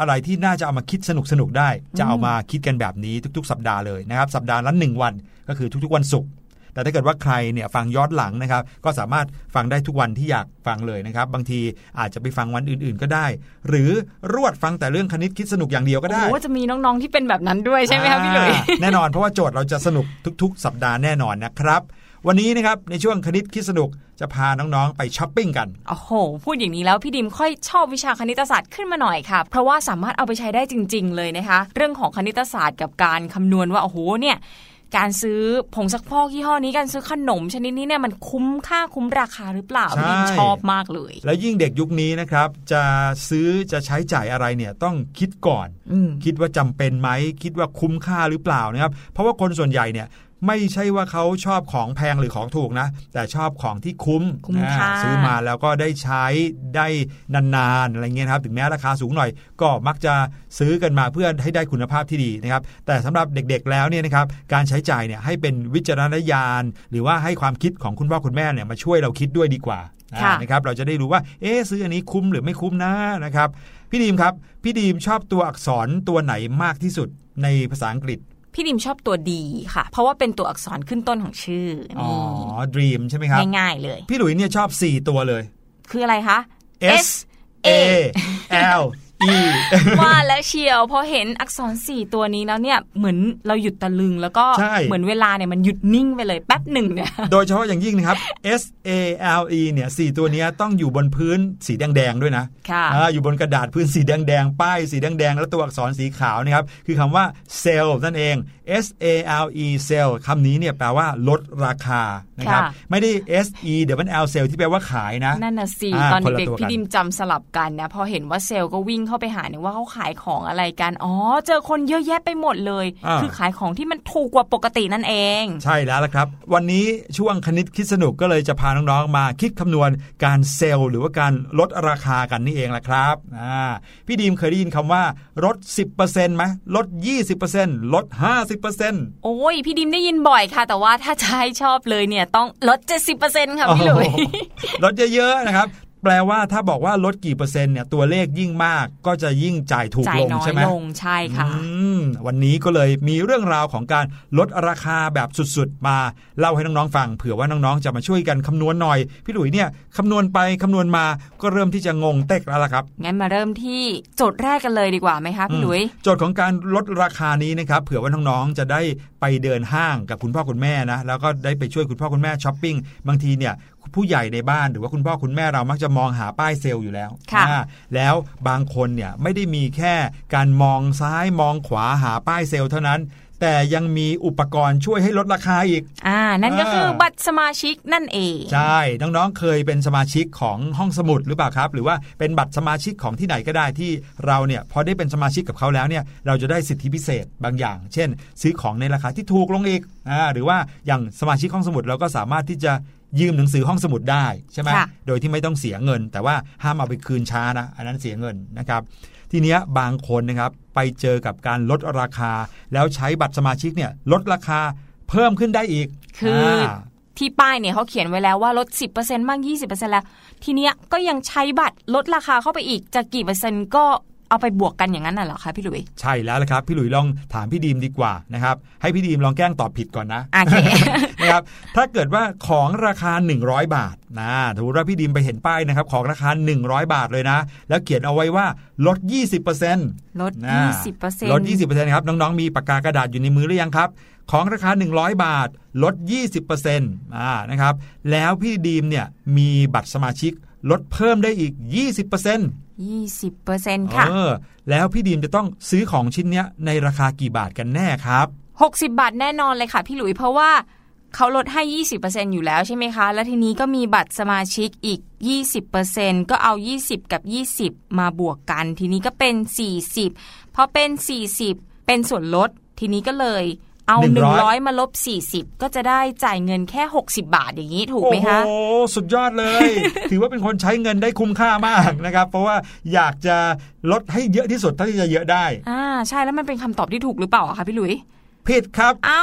อะไรที่น่าจะเอามาคิดสนุกสนุกๆได้ จะเอามาคิดกันแบบนี้ทุกๆ สัปดาห์เลยนะครับ สัปดาห์ละหนึ่งวันก็คือทุกๆ วันศุกร์แต่ถ้าเกิดว่าใครเนี่ยฟังย้อนหลังนะครับ ก็สามารถฟังได้ทุกวันที่อยากฟังเลยนะครับ บางทีอาจจะไปฟังวันอื่นๆก็ได้ หรือรวดฟังแต่เรื่องคณิตคิดสนุกอย่างเดียวก็ได้โอ้จะมีน้องๆที่เป็นแบบนั้นด้วยใช่ไหมคะพี่หลุยอ่าแน่นอนเพราะว่าโจทย์เราจะสนุกทุก ๆ สัปดาห์แน่นอนนะครับ วันนี้นะครับในช่วงคณิตคิดสนุกจะพาน้องๆ ไปช้อปปิ้งกันโอ้โห พูดอย่างนี้แล้วพี่ดิมค่อยชอบวิชาคณิตศาสตร์ขึ้นมาหน่อยค่ะ เพราะว่าสามารถเอาไปใช้ได้จริง ๆ เลยนะคะ เรื่องของคณิตศาสตร์กับการคำนวณว่าโอ้โหเนี่ยการซื้อผงซักฟอกยี่ห้อนี้การซื้อขนมชนิดนี้เนี่ยมันคุ้มค่าคุ้มราคาหรือเปล่าใช่พี่ดิมชอบมากเลย แล้วยิ่งเด็กยุคนี้นะครับ จะซื้อจะใช้จ่ายอะไรเนี่ยต้องคิดก่อนอืมคิดว่าจำเป็นไหมคิดว่าคุ้มค่าหรือเปล่านะครับเพราะว่าคนส่วนใหญ่เนี่ย ไม่ใช่ว่าเขาชอบของแพงหรือของถูกนะ แต่ชอบของที่คุ้มคุ้มค่าอ่ซื้อมาแล้วก็ได้ใช้ได้นานๆอะไรเงี้ยนะครับ ถึงแม้ราคาสูงหน่อย ก็มักจะซื้อกันมาเพื่อให้ได้คุณภาพที่ดีนะครับ แต่สำหรับเด็กๆแล้วเนี่ยนะครับการใช้จ่ายเนี่ยให้เป็นวิจารณญาณ หรือว่าให้ความคิดของคุณพ่อคุณแม่เนี่ยมาช่วยเราคิดด้วยดีกว่าค่ะอ่านะครับเราจะได้รู้ว่าเอ๊ะซื้ออันนี้คุ้มหรือไม่คุ้มนะนะครับพี่ดีมครับ พี่ดีมชอบตัวอักษรตัวไหนมากที่สุดในภาษาอังกฤษ พี่ดิมชอบตัวดีค่ะ เพราะว่าเป็นตัวอักษรขึ้นต้นของชื่ออ๋อนี่ dream ใช่ไหมครับ ง่ายๆเลย พี่หลุยเนี่ยชอบ 4 ตัวเลย คืออะไรคะ S A L E ว่าแล้วเชียวพอเห็นอักษรสี่ตัวนี้แล้วเนี่ยเหมือนเราหยุดตะลึงแล้วก็ใช่เหมือนเวลาเนี่ยมันหยุดนิ่งไปเลยแป๊บหนึ่งเนี่ยโดยเฉพาะอย่างยิ่งนะครับ S A L E เนี่ยสตัวเนี้ยต้องอยู่บนพื้นสีแดงๆด้วยนะค่ะอ่าอยู่บนกระดาษพื้นสีแดงๆป้ายสีแดงๆ แล้วตัวอักษรสีขาวนะครับคือคำว่า sell นั่นเอง S A L E sell คำนี้เนี่ยแปลว่าลดราคานะครับค่ะไม่ได้ S E W L sell ที่แปลว่าขายนะนั่นน่ะสิอ่าตอนคนละเด็กตัวๆกันพี่ดิมจำสลับกันนะพอเห็นว่าเซลล์ก็วิ่งเข้าไปหาเนี่ยว่าเขาขายของอะไรกันอ๋อเจอคนเยอะแยะไปหมดเลยอ่าคือขายของที่มันถูกกว่าปกตินั่นเอง ใช่แล้วละครับ วันนี้ช่วงคณิตคิดสนุกก็เลยจะพาน้องๆมาคิดคำนวณการเซลล์หรือว่าการลดราคากันนี่เองแหละครับอ่าพี่ดีมเคยได้ยินคำว่าลด 10%ไหมลด 20%ลด 50%โอ้ยพี่ดิมได้ยินบ่อยค่ะ แต่ว่าถ้าจะให้ชอบเลยเนี่ยต้องลด 70%ค่ะพี่หลุยโอ้โหลดเยอะๆนะครับ แปลว่าถ้าบอกว่าลดกี่เปอร์เซ็นต์เนี่ยตัวเลขยิ่งมากก็จะยิ่งจ่ายถูกจ่ายลงน้อใช่ยไหมลงใช่ค่ะอืมวันนี้ก็เลยมีเรื่องราวของการลดราคาแบบสุดๆ มาเล่าให้น้องๆฟังเผื่อว่าน้องๆจะมาช่วยกันคำนวณหน่อย พี่หลุยเนี่ยคำนวณไปคำนวณมาก็เริ่มที่จะงงเต็กแล้วล่ะครับงั้นมาเริ่มที่โจทย์แรกกันเลยดีกว่าไหมคะพี่หลุยโจทย์ของการลดราคานี้นะครับเผื่อว่าน้องๆจะได้ไปเดินห้างกับคุณพ่อคุณแม่นะแล้วก็ได้ไปช่วยคุณพ่อคุณแม่ช้อปปิ้งบางทีเนี่ย ผู้ใหญ่ในบ้านหรือว่าคุณพ่อคุณแม่เรามักจะมองหาป้ายเซลล์อยู่แล้วค่ะอ่าแล้วบางคนเนี่ยไม่ได้มีแค่การมองซ้ายมองขวาหาป้ายเซลล์เท่านั้นแต่ยังมีอุปกรณ์ช่วยให้ลดราคาอีก อ่า นั่นก็คือเออบัตรสมาชิกนั่นเอง ใช่ น้องๆ เคยเป็นสมาชิกของห้องสมุดหรือเปล่าครับ หรือว่าเป็นบัตรสมาชิกของที่ไหนก็ได้ที่เราเนี่ยพอได้เป็นสมาชิกกับเขาแล้วเนี่ย เราจะได้สิทธิพิเศษบางอย่าง เช่น ซื้อของในราคาที่ถูกลงอีก อ่า หรือว่าอย่างสมาชิกห้องสมุดเราก็สามารถที่จะ ยืมหนังสือห้องสมุดได้ใช่ไหมค่ะโดยที่ไม่ต้องเสียเงิน แต่ว่าห้ามเอาไปคืนช้านะ อันนั้นเสียเงินนะครับ ทีเนี้ยบางคนนะครับไปเจอกับการลดราคา แล้วใช้บัตรสมาชิกเนี่ยลดราคาเพิ่มขึ้นได้อีก คืออาที่ป้ายเนี่ยเขาเขียนไว้แล้วว่าลด 10%บ้าง 20%แล้ว ทีเนี้ยก็ยังใช้บัตรลดราคาเข้าไปอีกจะกี่เปอร์เซ็นต์ก็ เอาไปบวกกันอย่างนั้นน่ะเหรอคะพี่หลุย ใช่แล้วละครับพี่หลุยลองถามพี่ดีมดีกว่านะครับให้พี่ดีมลองแกล้งตอบผิดก่อนนะโอเคนะครับถ้าเกิดว่าของราคา 100 บาทนะสมมติว่าพี่ดีมไปเห็นป้ายนะครับของราคา 100 บาทเลยนะ แล้วเขียนเอาไว้ว่าลด 20%ลดนะ20%ลด 20%ครับน้องๆมีปากกากระดาษอยู่ในมือหรือยังครับของราคา 100 บาท ลด 20%อ่านะครับ แล้วพี่ดีมเนี่ยมีบัตรสมาชิกลดเพิ่มได้อีก 20% 20%ค่ะ เออ แล้วพี่ดีมจะต้องซื้อของชิ้นเนี้ยในราคากี่บาทกันแน่ครับ 60 บาทแน่นอนเลยค่ะ พี่หลุยเพราะว่าเขาลดให้ 20%อยู่แล้วใช่ไหมคะ แล้วทีนี้ก็มีบัตรสมาชิกอีก 20%ก็เอา 20 กับ 20 มาบวกกัน ทีนี้ก็เป็น 40พอเป็น 40 เป็นส่วนลด ทีนี้ก็เลย เอา100 100มาลบ40ก็จะได้จ่ายเงินแค่60บาทอย่างนี้ถูกไหมคะโอ้โหสุดยอดเลย ถือว่าเป็นคนใช้เงินได้คุ้มค่ามากนะครับ เพราะว่าอยากจะลดให้เยอะที่สุดเท่าที่จะเยอะได้ อ่าใช่แล้วมันเป็นคำตอบที่ถูกหรือเปล่าอะคะพี่หลุย ผิดครับ เอ้า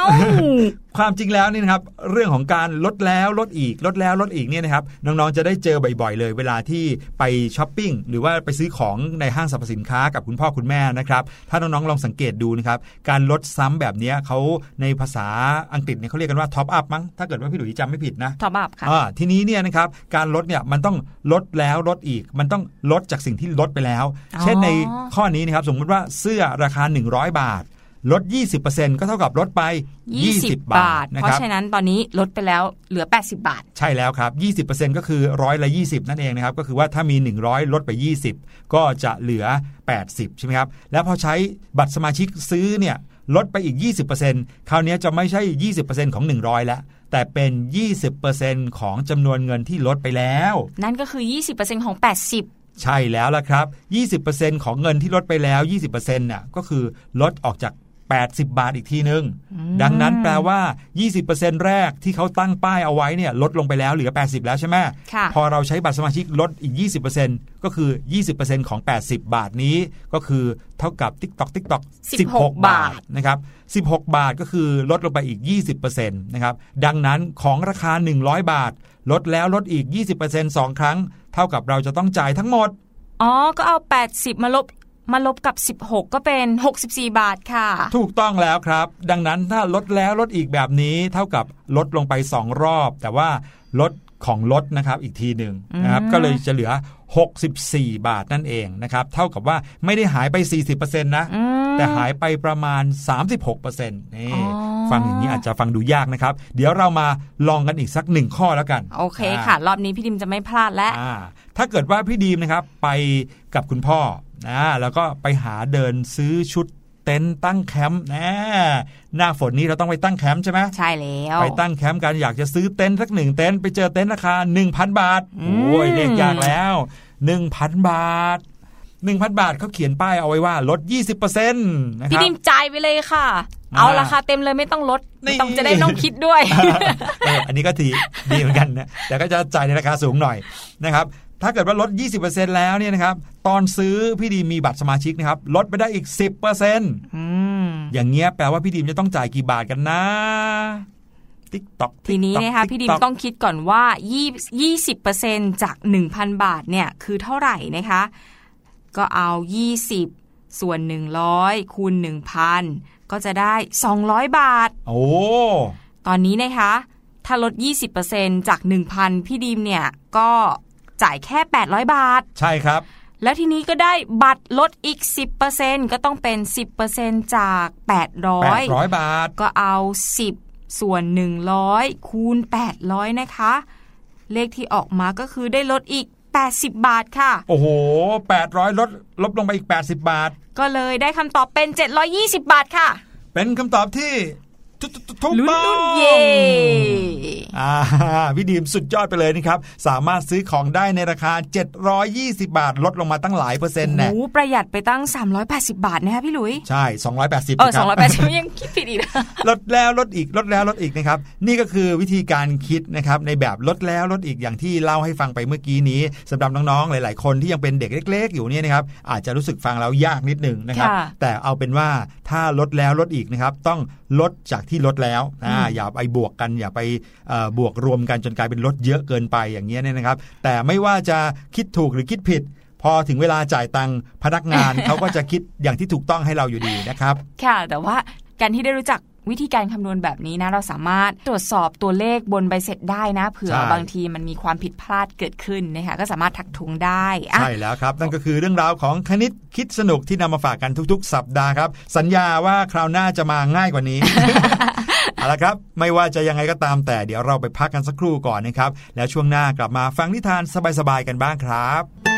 ความจริงแล้วนี่นะครับ เรื่องของการลดแล้วลดอีกลดแล้วลดอีกเนี่ยนะครับ น้องๆจะได้เจอบ่อยๆ เลย เวลาที่ไปช้อปปิ้งหรือว่าไปซื้อของในห้างสรรพสินค้ากับคุณพ่อคุณแม่นะครับ ถ้าน้องๆลองสังเกตดูนะครับ การลดซ้ำแบบเนี้ยเขาในภาษาอังกฤษเนี่ยเขาเรียกกันว่า top up มั้งถ้าเกิดว่าพี่หลุยส์จำไม่ผิดนะ top up ค่ะอ่าทีนี้เนี่ยนะครับการลดเนี่ยมันต้องลดแล้วลดอีก มันต้องลดจากสิ่งที่ลดไปแล้วอ๋อเช่นในข้อนี้นะครับสมมติว่าเสื้อราคา 100 บาท ลด 20%ก็เท่ากับลดไป 20 20บาบาททนะเพครัราะบฉะนั้นตอนนี้ลดไปแล้วเหลือ 80 บาท ใช่แล้วครับ 20%ก็คือร้อยละ 20 นั่นเองนะครับ ก็คือว่าถ้ามี 100 ลดไป 20 ก็จะเหลือ 80 ใช่ไหมครับ แล้วพอใช้บัตรสมาชิกซื้อเนี่ยลดไปอีก 20%คราวนี้จะไม่ใช่ 20%ของ 100 แล้ว แต่เป็น 20%ของจำนวนเงินที่ลดไปแล้ว นั่นก็คือ 20%ของ 80ใช่แล้วล่ะครับ 20%ของเงินที่ลดไปแล้ว 20%น่ะก็คือลดออกจาก 80 บาทอีกทีนึง ดังนั้นแปลว่า 20%แรกที่เขาตั้งป้ายเอาไว้เนี่ยลดลงไปแล้วเหลือ 80 แล้วใช่ไหมค่ะพอเราใช้บัตรสมาชิกลดอีก 20%ก็คือ 20%ของ 80 บาทนี้ ก็คือเท่ากับ TikTok TikTok 16 บาทนะครับ16 บาทก็คือลดลงไปอีก 20%นะครับดังนั้นของราคา 100 บาท ลดแล้วลดอีก 20% 2 ครั้ง เท่ากับเราจะต้องจ่ายทั้งหมดอ๋อ ก็เอา 80 มาลบ มาลบกับ 16 ก็เป็น 64 บาทค่ะ ถูกต้องแล้วครับ ดังนั้นถ้าลดแล้วลดอีกแบบนี้เท่ากับลดลงไป 2 รอบ แต่ว่าลดของลดนะครับอีกทีหนึ่งนะครับอืมก็เลยจะเหลือ 64 บาทนั่นเองนะครับเท่ากับว่าไม่ได้หายไป 40%นะอืมแต่หายไปประมาณ 36%นี่อ๋อฟังอย่างนี้อาจจะฟังดูยากนะครับ เดี๋ยวเรามาลองกันอีกสักหนึ่งข้อแล้วกัน โอเคค่ะ รอบนี้พี่ดีมจะไม่พลาดแล้วอ่าถ้าเกิดว่าพี่ดีมนะครับไปกับคุณพ่อ นะแล้วก็ไปหาเดินซื้อชุดเต็นท์ตั้งแคมป์นะหน้าฝนนี้เราต้องไปตั้งแคมป์ใช่ไหมใช่แล้วไปตั้งแคมป์กันอยากจะซื้อเต็นท์สักหนึ่งเต็นท์ไปเจอเต็นท์ราคา 1,000 บาทอืมโอ้ยเลขยากแล้ว 1,000 บาท 1,000 บาทเขาเขียนป้ายเอาไว้ว่าลด 20%นะคพี่รับดิมจ่ายไปเลยค่ะอ่าเอาราคาเต็มเลยไม่ต้องลดนี่ไม่ต้องจะได้น้องคิดด้วยเอออันนี้ก็ทีดีเหมือนกันนะแต่ก็จะจ่ายในราคาสูงหน่อยนะครับ ถ้าเกิดว่าลด 20%แล้วเนี่ยนะครับ ตอนซื้อพี่ดีมมีบัตรสมาชิกนะครับ ลดไปได้อีก 10%อืมอย่างเงี้ยแปลว่าพี่ดีมจะต้องจ่ายกี่บาทกันนะติ๊กต็อกทีนี้นะคะพี่ดิมต้องคิดก่อนว่า20 20%จาก 1,000 บาทเนี่ยคือเท่าไหร่นะคะ ก็เอา 20 ส่วน 100 คูณ 1,000 ก็จะได้ 200 บาท โอ้ ตอนนี้นะคะ ถ้าลด 20%จาก 1,000 พี่ดิมเนี่ยก็ จ่ายแค่ 800 บาท ใช่ครับ แล้วทีนี้ก็ได้บัตรลดอีก 10%ก็ต้องเป็น 10%จาก 800 800 บาท ก็เอา 10 ส่วน 100 คูณ 800 นะคะ เลขที่ออกมาก็คือได้ลดอีก 80 บาทค่ะ โอ้โห 800 ลดลบลงไปอีก 80 บาท ก็เลยได้คำตอบเป็น 720 บาทค่ะ เป็นคำตอบที่ ทุทุทุถูกลุ้นต้องลุ้นเย่อ่าพี่ดีมสุดยอดไปเลยนะครับ สามารถซื้อของได้ในราคา 720 บาท ลดลงมาตั้งหลายเปอร์เซ็นต์แน่โอ้ประหยัดไปตั้ง 380 บาทนะคะพี่หลุย ใช่ 280เออนะครับ280 ยังคิดผิดอีกนะลดแล้วลดอีกลดแล้วลดอีกนะครับ นี่ก็คือวิธีการคิดนะครับในแบบลดแล้วลดอีกอย่างที่เล่าให้ฟังไปเมื่อกี้นี้สำหรับน้องๆหลาย ๆ คนที่ยังเป็นเด็กเล็ก ๆ อยู่เนี่ยนะครับอาจจะรู้สึกฟังแล้วยากนิดหนึงนะครับค่ะแต่เอาเป็นว่าถ้าลดแล้วลดอีกนะครับต้อง ลดจากที่ลดแล้วนะอย่าไปบวกกันอย่าไปเอ่อบวกรวมกันจนกลายเป็นลดเยอะเกินไปอย่างเงี้ยเนี่ยนะครับ แต่ไม่ว่าจะคิดถูกหรือคิดผิด พอถึงเวลาจ่ายตังค์พนักงานเขาก็จะคิดอย่างที่ถูกต้องให้เราอยู่ดีนะครับ ค่ะแต่ว่าการที่ได้รู้จัก วิธีการคำนวณแบบนี้นะเราสามารถตรวจสอบตัวเลขบนใบเสร็จได้นะเผื่อใช่บางทีมันมีความผิดพลาดเกิดขึ้นนะคะก็สามารถทักท้วงได้อะใช่แล้วครับ นั่นก็คือเรื่องราวของคณิตคิดสนุกที่นำมาฝากกันทุก ๆ สัปดาห์ครับ สัญญาว่าคราวหน้าจะมาง่ายกว่านี้เอาละครับ ไม่ว่าจะยังไงก็ตามแต่เดี๋ยวเราไปพักกันสักครู่ก่อนนะครับ แล้วช่วงหน้ากลับมาฟังนิทานสบายๆกันบ้างครับ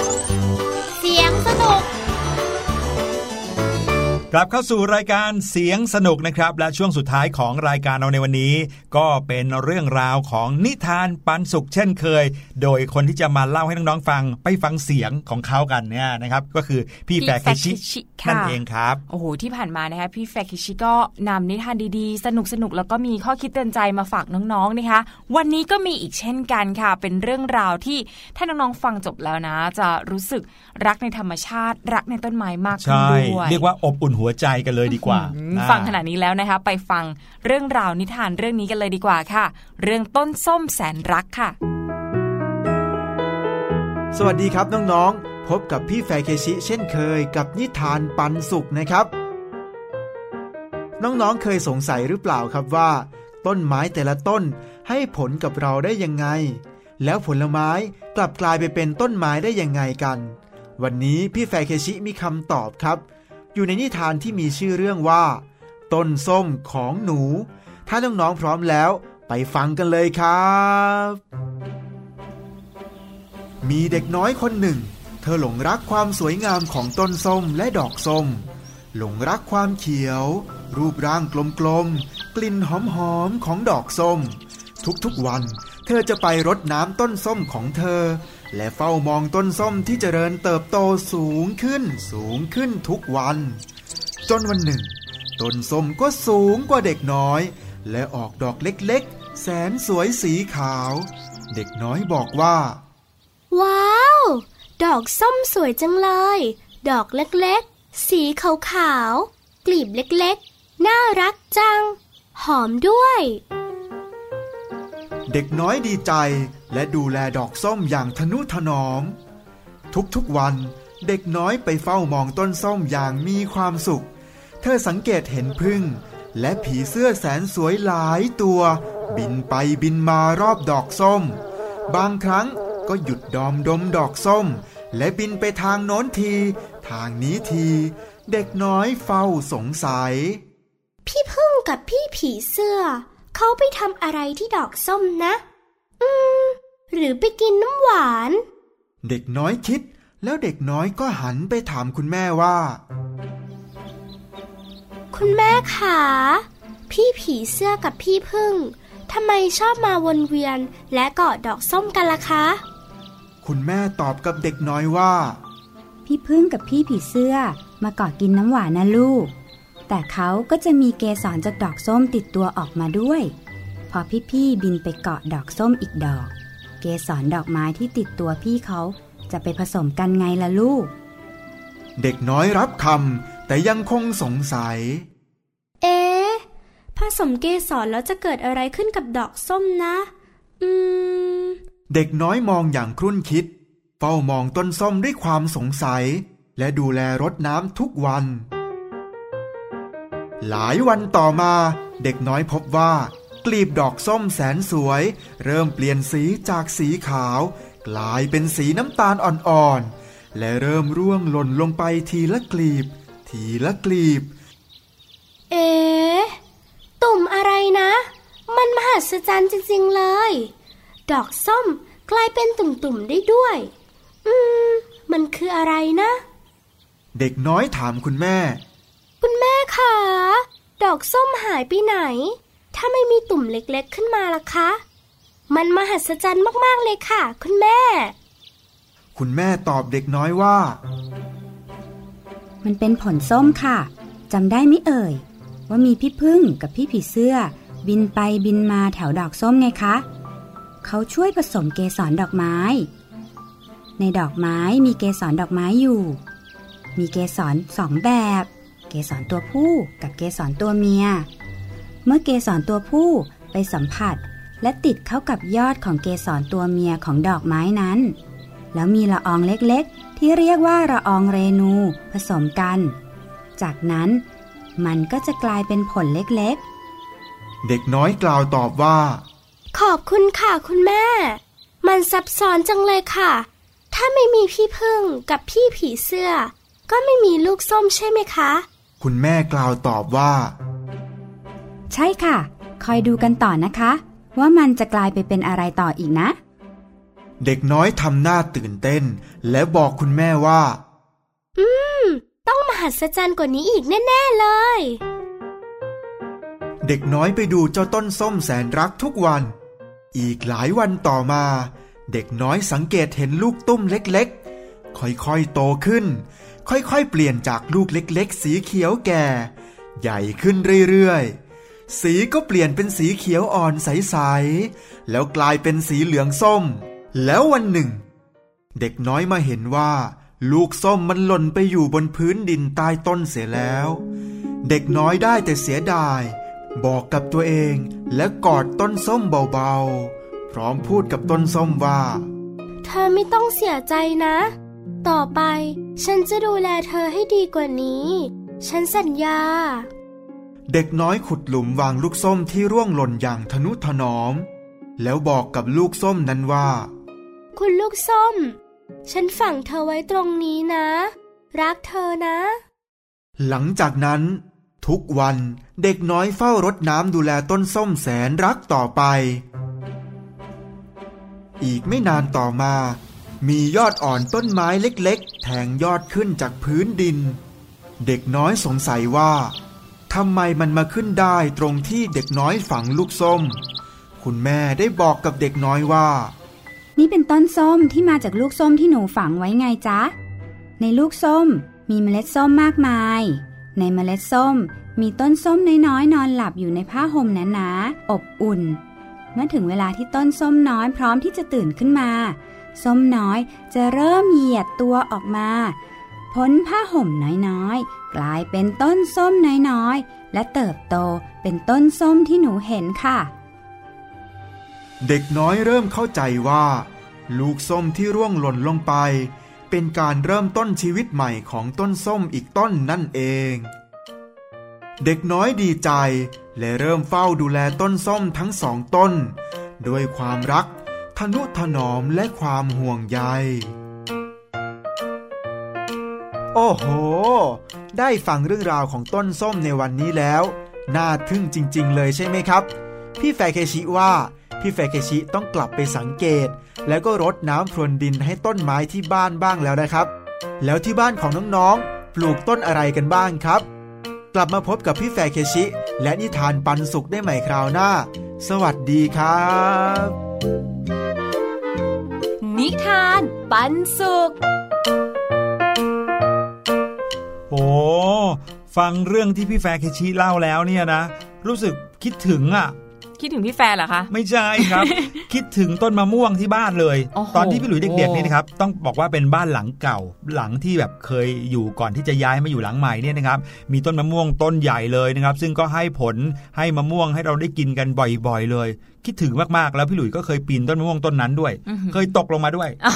กลับเข้าสู่รายการเสียงสนุกนะครับ และช่วงสุดท้ายของรายการเราในวันนี้ ก็เป็นเรื่องราวของนิทานปันสุขเช่นเคย โดยคนที่จะมาเล่าให้น้องๆฟังไปฟังเสียงของเขากันเนี่ยนะครับ ก็คือพี่พี่แฟร์เคชิแฟร์เคชิค่ะนั่นเองครับโอ้โหที่ผ่านมานะคะพี่แฟคิชิก็นำนิทานดีๆ สนุกสนุกๆแล้วก็มีข้อคิดเตือนใจมาฝากน้องๆนะคะ วันนี้ก็มีอีกเช่นกันค่ะ เป็นเรื่องราวที่ถ้าน้องๆฟังจบแล้วนะ จะรู้สึกรักในธรรมชาติ รักในต้นไม้มากขึ้นใช่ด้วยเรียกว่าอบอุ่นหัวใจกันเลยดีกว่าอืมอ่ฟังขนาดนี้แล้วนะคะ ไปฟังเรื่องราวนิทานเรื่องนี้กันเลยดีกว่าค่ะ เรื่องต้นส้มแสนรักค่ะ สวัสดีครับน้องๆ พบกับพี่แฟร์เคชิ เช่นเคย กับนิทานปันสุขนะครับ น้องๆเคยสงสัยหรือเปล่าครับว่า ต้นไม้แต่ละต้นให้ผลกับเราได้ยังไง แล้วผลไม้กลับกลายไปเป็นต้นไม้ได้ยังไงกัน วันนี้พี่แฟร์เคชิมีคำตอบครับ อยู่ในนิทานที่มีชื่อเรื่องว่า ต้นส้มของหนู ถ้าน้องๆพร้อมแล้วไปฟังกันเลยครับ มีเด็กน้อยคนหนึ่ง เธอหลงรักความสวยงามของต้นส้มและดอกส้ม หลงรักความเขียว รูปร่างกลมๆ กลิ่นหอมๆของดอกส้ม ทุกๆวัน เธอจะไปรดน้ำต้นส้มของเธอ และเฝ้ามองต้นส้มที่เจริญเติบโตสูงขึ้นสูงขึ้นทุกวัน จนวันหนึ่ง ต้นส้มก็สูงกว่าเด็กน้อย และออกดอกเล็กๆ แสนสวยสีขาว เด็กน้อยบอกว่า ว้าว ดอกส้มสวยจังเลย ดอกเล็กๆ สีขาวๆกลีบเล็กๆ น่ารักจัง หอมด้วย เด็กน้อยดีใจ และดูแลดอกส้มอย่างทนุถนอม ทุกๆวันเด็กน้อยไปเฝ้ามองต้นส้มอย่างมีความสุข เธอสังเกตเห็นพึ่ง และผีเสื้อแสนสวยหลายตัว บินไปบินมารอบดอกส้ม บางครั้งก็หยุดดอมดมดอกส้ม และบินไปทางโน้นที ทางนี้ที เด็กน้อยเฝ้าสงสัย พี่พึ่งกับพี่ผีเสื้อ เขาไปทำอะไรที่ดอกส้มนะ อืม หรือไปกินน้ำหวาน เด็กน้อยคิด แล้วเด็กน้อยก็หันไปถามคุณแม่ว่า คุณแม่ขาพี่ผีเสื้อกับพี่พึ่งทำไมชอบมาวนเวียนและเกาะดอกส้มกันล่ะคะ คุณแม่ตอบกับเด็กน้อยว่า พี่พึ่งกับพี่ผีเสื้อมาเกาะกินน้ำหวานนะลูก แต่เขาก็จะมีเกสรจากดอกส้มติดตัวออกมาด้วย พอพี่ๆบินไปเกาะดอกส้มอีกดอก เกสรดอกไม้ที่ติดตัวพี่เขาจะไปผสมกันไงล่ะลูก เด็กน้อยรับคำแต่ยังคงสงสัย เอ๊ะผสมเกสรแล้วจะเกิดอะไรขึ้นกับดอกส้มนะ อืม เด็กน้อยมองอย่างครุ่นคิด เฝ้ามองต้นส้มด้วยความสงสัย และดูแลรดน้ำทุกวัน หลายวันต่อมา เด็กน้อยพบว่า กลีบดอกส้มแสนสวย เริ่มเปลี่ยนสีจากสีขาว กลายเป็นสีน้ำตาลอ่อนๆ และเริ่มร่วงหล่นลงไปทีละกลีบ ทีละกลีบ เอ๊ะตุ่มอะไรนะ มันมหัศจรรย์จริงๆเลย ดอกส้มกลายเป็นตุ่มๆได้ด้วย อืม มันคืออะไรนะ เด็กน้อยถามคุณแม่ คุณแม่คะดอกส้มหายไปไหน ถ้าไม่มีตุ่มเล็กๆขึ้นมาล่ะคะ มันมหัศจรรย์มากๆเลยค่ะ คุณแม่ คุณแม่ตอบเด็กน้อยว่า มันเป็นผลส้มค่ะจำได้ไหมเอ่ย ว่ามีพี่พึ่งกับพี่ผีเสื้อ บินไปบินมาแถวดอกส้มไงคะ เขาช่วยผสมเกสรดอกไม้ ในดอกไม้มีเกสรดอกไม้อยู่ มีเกสรสองแบบ เกสรตัวผู้กับเกสรตัวเมีย เมื่อเกสรตัวผู้ไปสัมผัส และติดเข้ากับยอดของเกสรตัวเมียของดอกไม้นั้น แล้วมีละอองเล็กๆ ที่เรียกว่าละอองเรนูผสมกัน จากนั้นมันก็จะกลายเป็นผลเล็กเด็กน้อยกล่าวตอบว่า ขอบคุณค่ะคุณแม่ มันซับซ้อนจังเลยค่ะ ถ้าไม่มีพี่พึ่งกับพี่ผีเสื้อ ก็ไม่มีลูกส้มใช่ไหมคะ คุณแม่กล่าวตอบว่าๆ ใช่ค่ะ คอยดูกันต่อนะคะ ว่ามันจะกลายไปเป็นอะไรต่ออีกนะ เด็กน้อยทำหน้าตื่นเต้น และบอกคุณแม่ว่า อืม ต้องมหัศจรรย์กว่านี้อีกแน่ ๆ เลย เด็กน้อยไปดูเจ้าต้นส้มแสนรักทุกวัน อีกหลายวันต่อมา เด็กน้อยสังเกตเห็นลูกตุ้มเล็กๆ ค่อยๆ โตขึ้น ค่อยๆ เปลี่ยนจากลูกเล็ก ๆ สีเขียวแก่ ใหญ่ขึ้นเรื่อยๆ สีก็เปลี่ยนเป็นสีเขียวอ่อนใส ๆ แล้วกลายเป็นสีเหลืองส้ม แล้ววันหนึ่ง เด็กน้อยมาเห็นว่า ลูกส้มมันหล่นไปอยู่บนพื้นดินใต้ต้นเสียแล้ว เด็กน้อยได้แต่เสียดาย บอกกับตัวเองและกอดต้นส้มเบาๆ พร้อมพูดกับต้นส้มว่า เธอไม่ต้องเสียใจนะ ต่อไป ฉันจะดูแลเธอให้ดีกว่านี้ ฉันสัญญา เด็กน้อยขุดหลุมวางลูกส้มที่ร่วงหล่นอย่างทนุถนอม แล้วบอกกับลูกส้มนั้นว่า คุณลูกส้ม ฉันฝังเธอไว้ตรงนี้นะ รักเธอนะ หลังจากนั้น ทุกวันเด็กน้อยเฝ้ารดน้ำดูแลต้นส้มแสนรักต่อไป อีกไม่นานต่อมา มียอดอ่อนต้นไม้เล็ก ๆ แทงยอดขึ้นจากพื้นดิน เด็กน้อยสงสัยว่า ทำไมมันมาขึ้นได้ตรงที่เด็กน้อยฝังลูกส้ม คุณแม่ได้บอกกับเด็กน้อยว่า นี่เป็นต้นส้มที่มาจากลูกส้มที่หนูฝังไว้ไงจ๊ะ ในลูกส้มมีเมล็ดส้มมากมาย ในเมล็ดส้มมีต้นส้มน้อยๆนอนหลับอยู่ในผ้าห่มหนาๆอบอุ่น เมื่อถึงเวลาที่ต้นส้มน้อยพร้อมที่จะตื่นขึ้นมา ส้มน้อยจะเริ่มเหยียดตัวออกมา พ้นผ้าห่มน้อยๆ กลายเป็นต้นส้มน้อยๆ และเติบโตเป็นต้นส้มที่หนูเห็นค่ะ เด็กน้อยเริ่มเข้าใจว่า ลูกส้มที่ร่วงหล่นลงไป เป็นการเริ่มต้นชีวิตใหม่ของต้นส้มอีกต้นนั่นเอง เด็กน้อยดีใจ และเริ่มเฝ้าดูแลต้นส้มทั้งสองต้น ด้วยความรักทนุถนอมและความห่วงใย โอ้โห ได้ฟังเรื่องราวของต้นส้มในวันนี้แล้ว น่าทึ่งจริง ๆ เลยใช่ไหมครับ พี่แฟเคชิว่าพี่แฟเคชิต้องกลับไปสังเกต แล้วก็รดน้ำพรวนดินให้ต้นไม้ที่บ้านบ้างแล้วนะครับ แล้วที่บ้านของน้องๆ ปลูกต้นอะไรกันบ้างครับ กลับมาพบกับพี่แฟเคชิ และนิทานปันสุขได้ใหม่คราวหน้า สวัสดีครับ นิทานปันสุข โอ้ฟังเรื่องที่พี่แฟร์เคชิเล่าแล้วเนี่ยนะ รู้สึกคิดถึงอะ คิดถึงพี่แฟนเหรอคะ ไม่ใช่ครับ คิดถึงต้นมะม่วงที่บ้านเลยโอ้โหตอนที่พี่หลุยเด็กๆนี่นะครับ ต้องบอกว่าเป็นบ้านหลังเก่า หลังที่แบบเคยอยู่ก่อนที่จะย้ายมาอยู่หลังใหม่เนี่ยนะครับ มีต้นมะม่วงต้นใหญ่เลยนะครับ ซึ่งก็ให้ผลให้มะม่วงให้เราได้กินกันบ่อยๆเลย คิดถึงมากๆ แล้วพี่หลุยก็เคยปีนต้นมะม่วงต้นนั้นด้วย เคยตกลงมาด้วยอ๋อ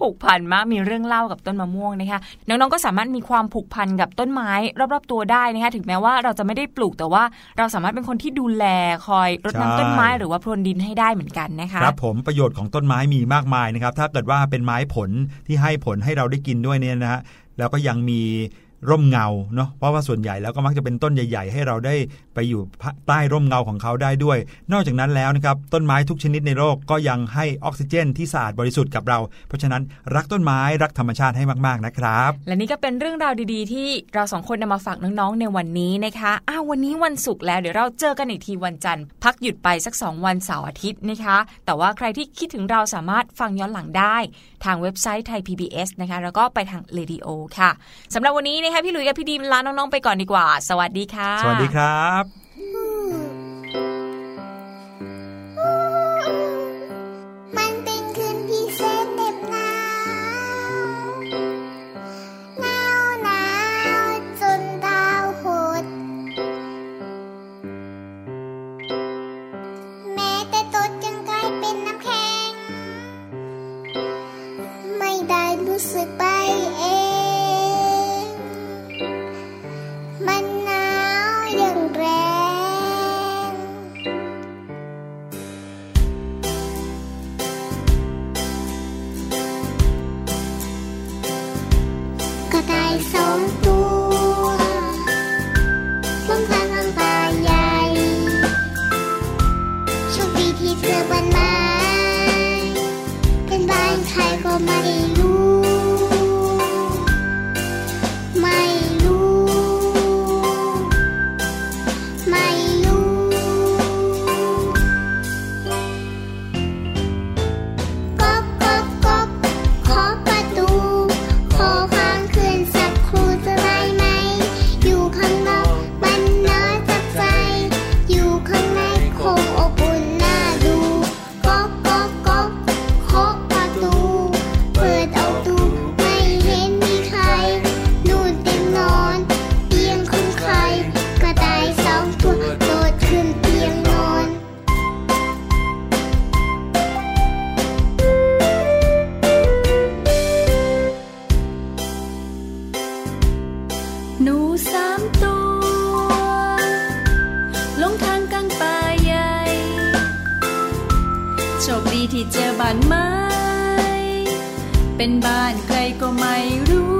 ผูกพันมากมีเรื่องเล่ากับต้นมะม่วงนะคะน้องๆก็สามารถมีความผูกพันกับต้นไม้ รอบๆตัวได้นะคะถึงแม้ว่าเราจะไม่ได้ปลูกแต่ว่าเราสามารถเป็นคนที่ดูแลคอยรดน้ำต้นไม้หรือว่าพรวนดินให้ได้เหมือนกันนะคะครับผมประโยชน์ของต้นไม้มีมากมายนะครับถ้าเกิดว่าเป็นไม้ผลที่ให้ผลให้เราได้กินด้วยเนี่ยนะฮะแล้วก็ยังมีร่มเงาเนาะเพราะว่าส่วนใหญ่แล้วก็มักจะเป็นต้นใหญ่ ๆ ให้เราได้ ไปอยู่ใต้ร่มเงาของเขาได้ด้วย นอกจากนั้นแล้วนะครับต้นไม้ทุกชนิดในโลกก็ยังให้ออกซิเจนที่สะอาดบริสุทธิ์กับเรา เพราะฉะนั้นรักต้นไม้รักธรรมชาติให้มากๆนะครับ และนี่ก็เป็นเรื่องราวดีๆ ที่เราสองคนนำมาฝากน้องๆในวันนี้นะคะอ้าววันนี้วันศุกร์แล้วเดี๋ยวเราเจอกันอีกทีวันจันทร์พักหยุดไปสัก 2 วันเสาร์อาทิตย์นะคะ แต่ว่าใครที่คิดถึงเราสามารถฟังย้อนหลังได้ ทางเว็บไซต์ไทย PBS นะคะแล้วก็ไปทางเรดิโอค่ะสำหรับวันนี้นะคะพี่หลุยกับพี่ดีมลาน้องๆไปก่อนดีกว่า สวัสดีค่ะ สวัสดีครับ ที่เจอบ้านไม้ เป็นบ้านใครก็ไม่รู้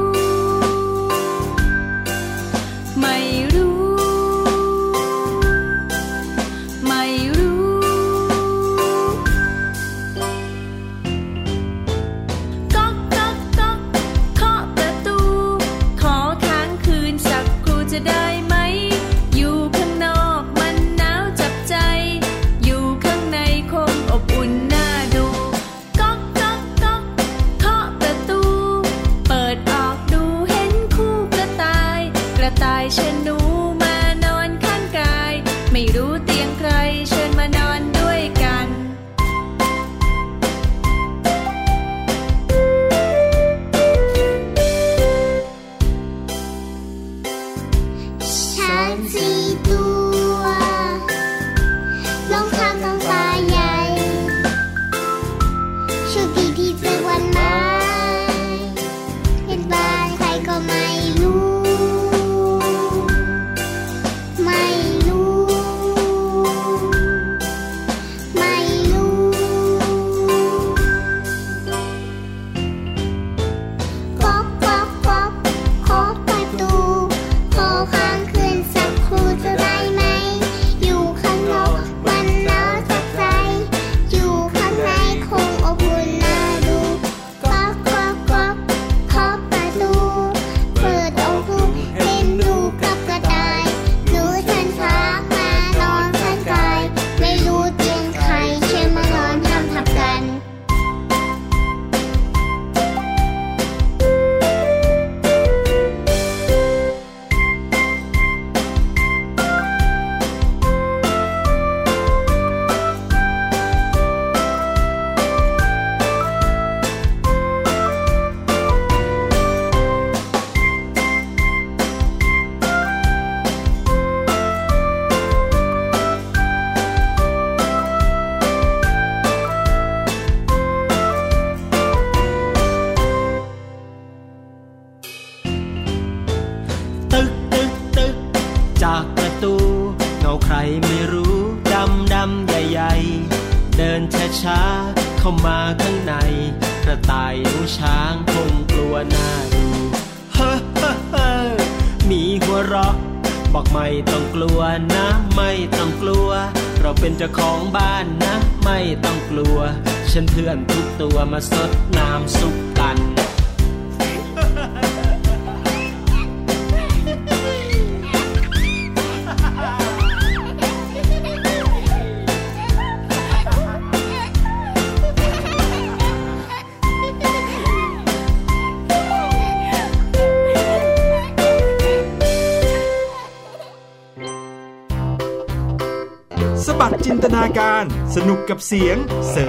ับเสียงเสริ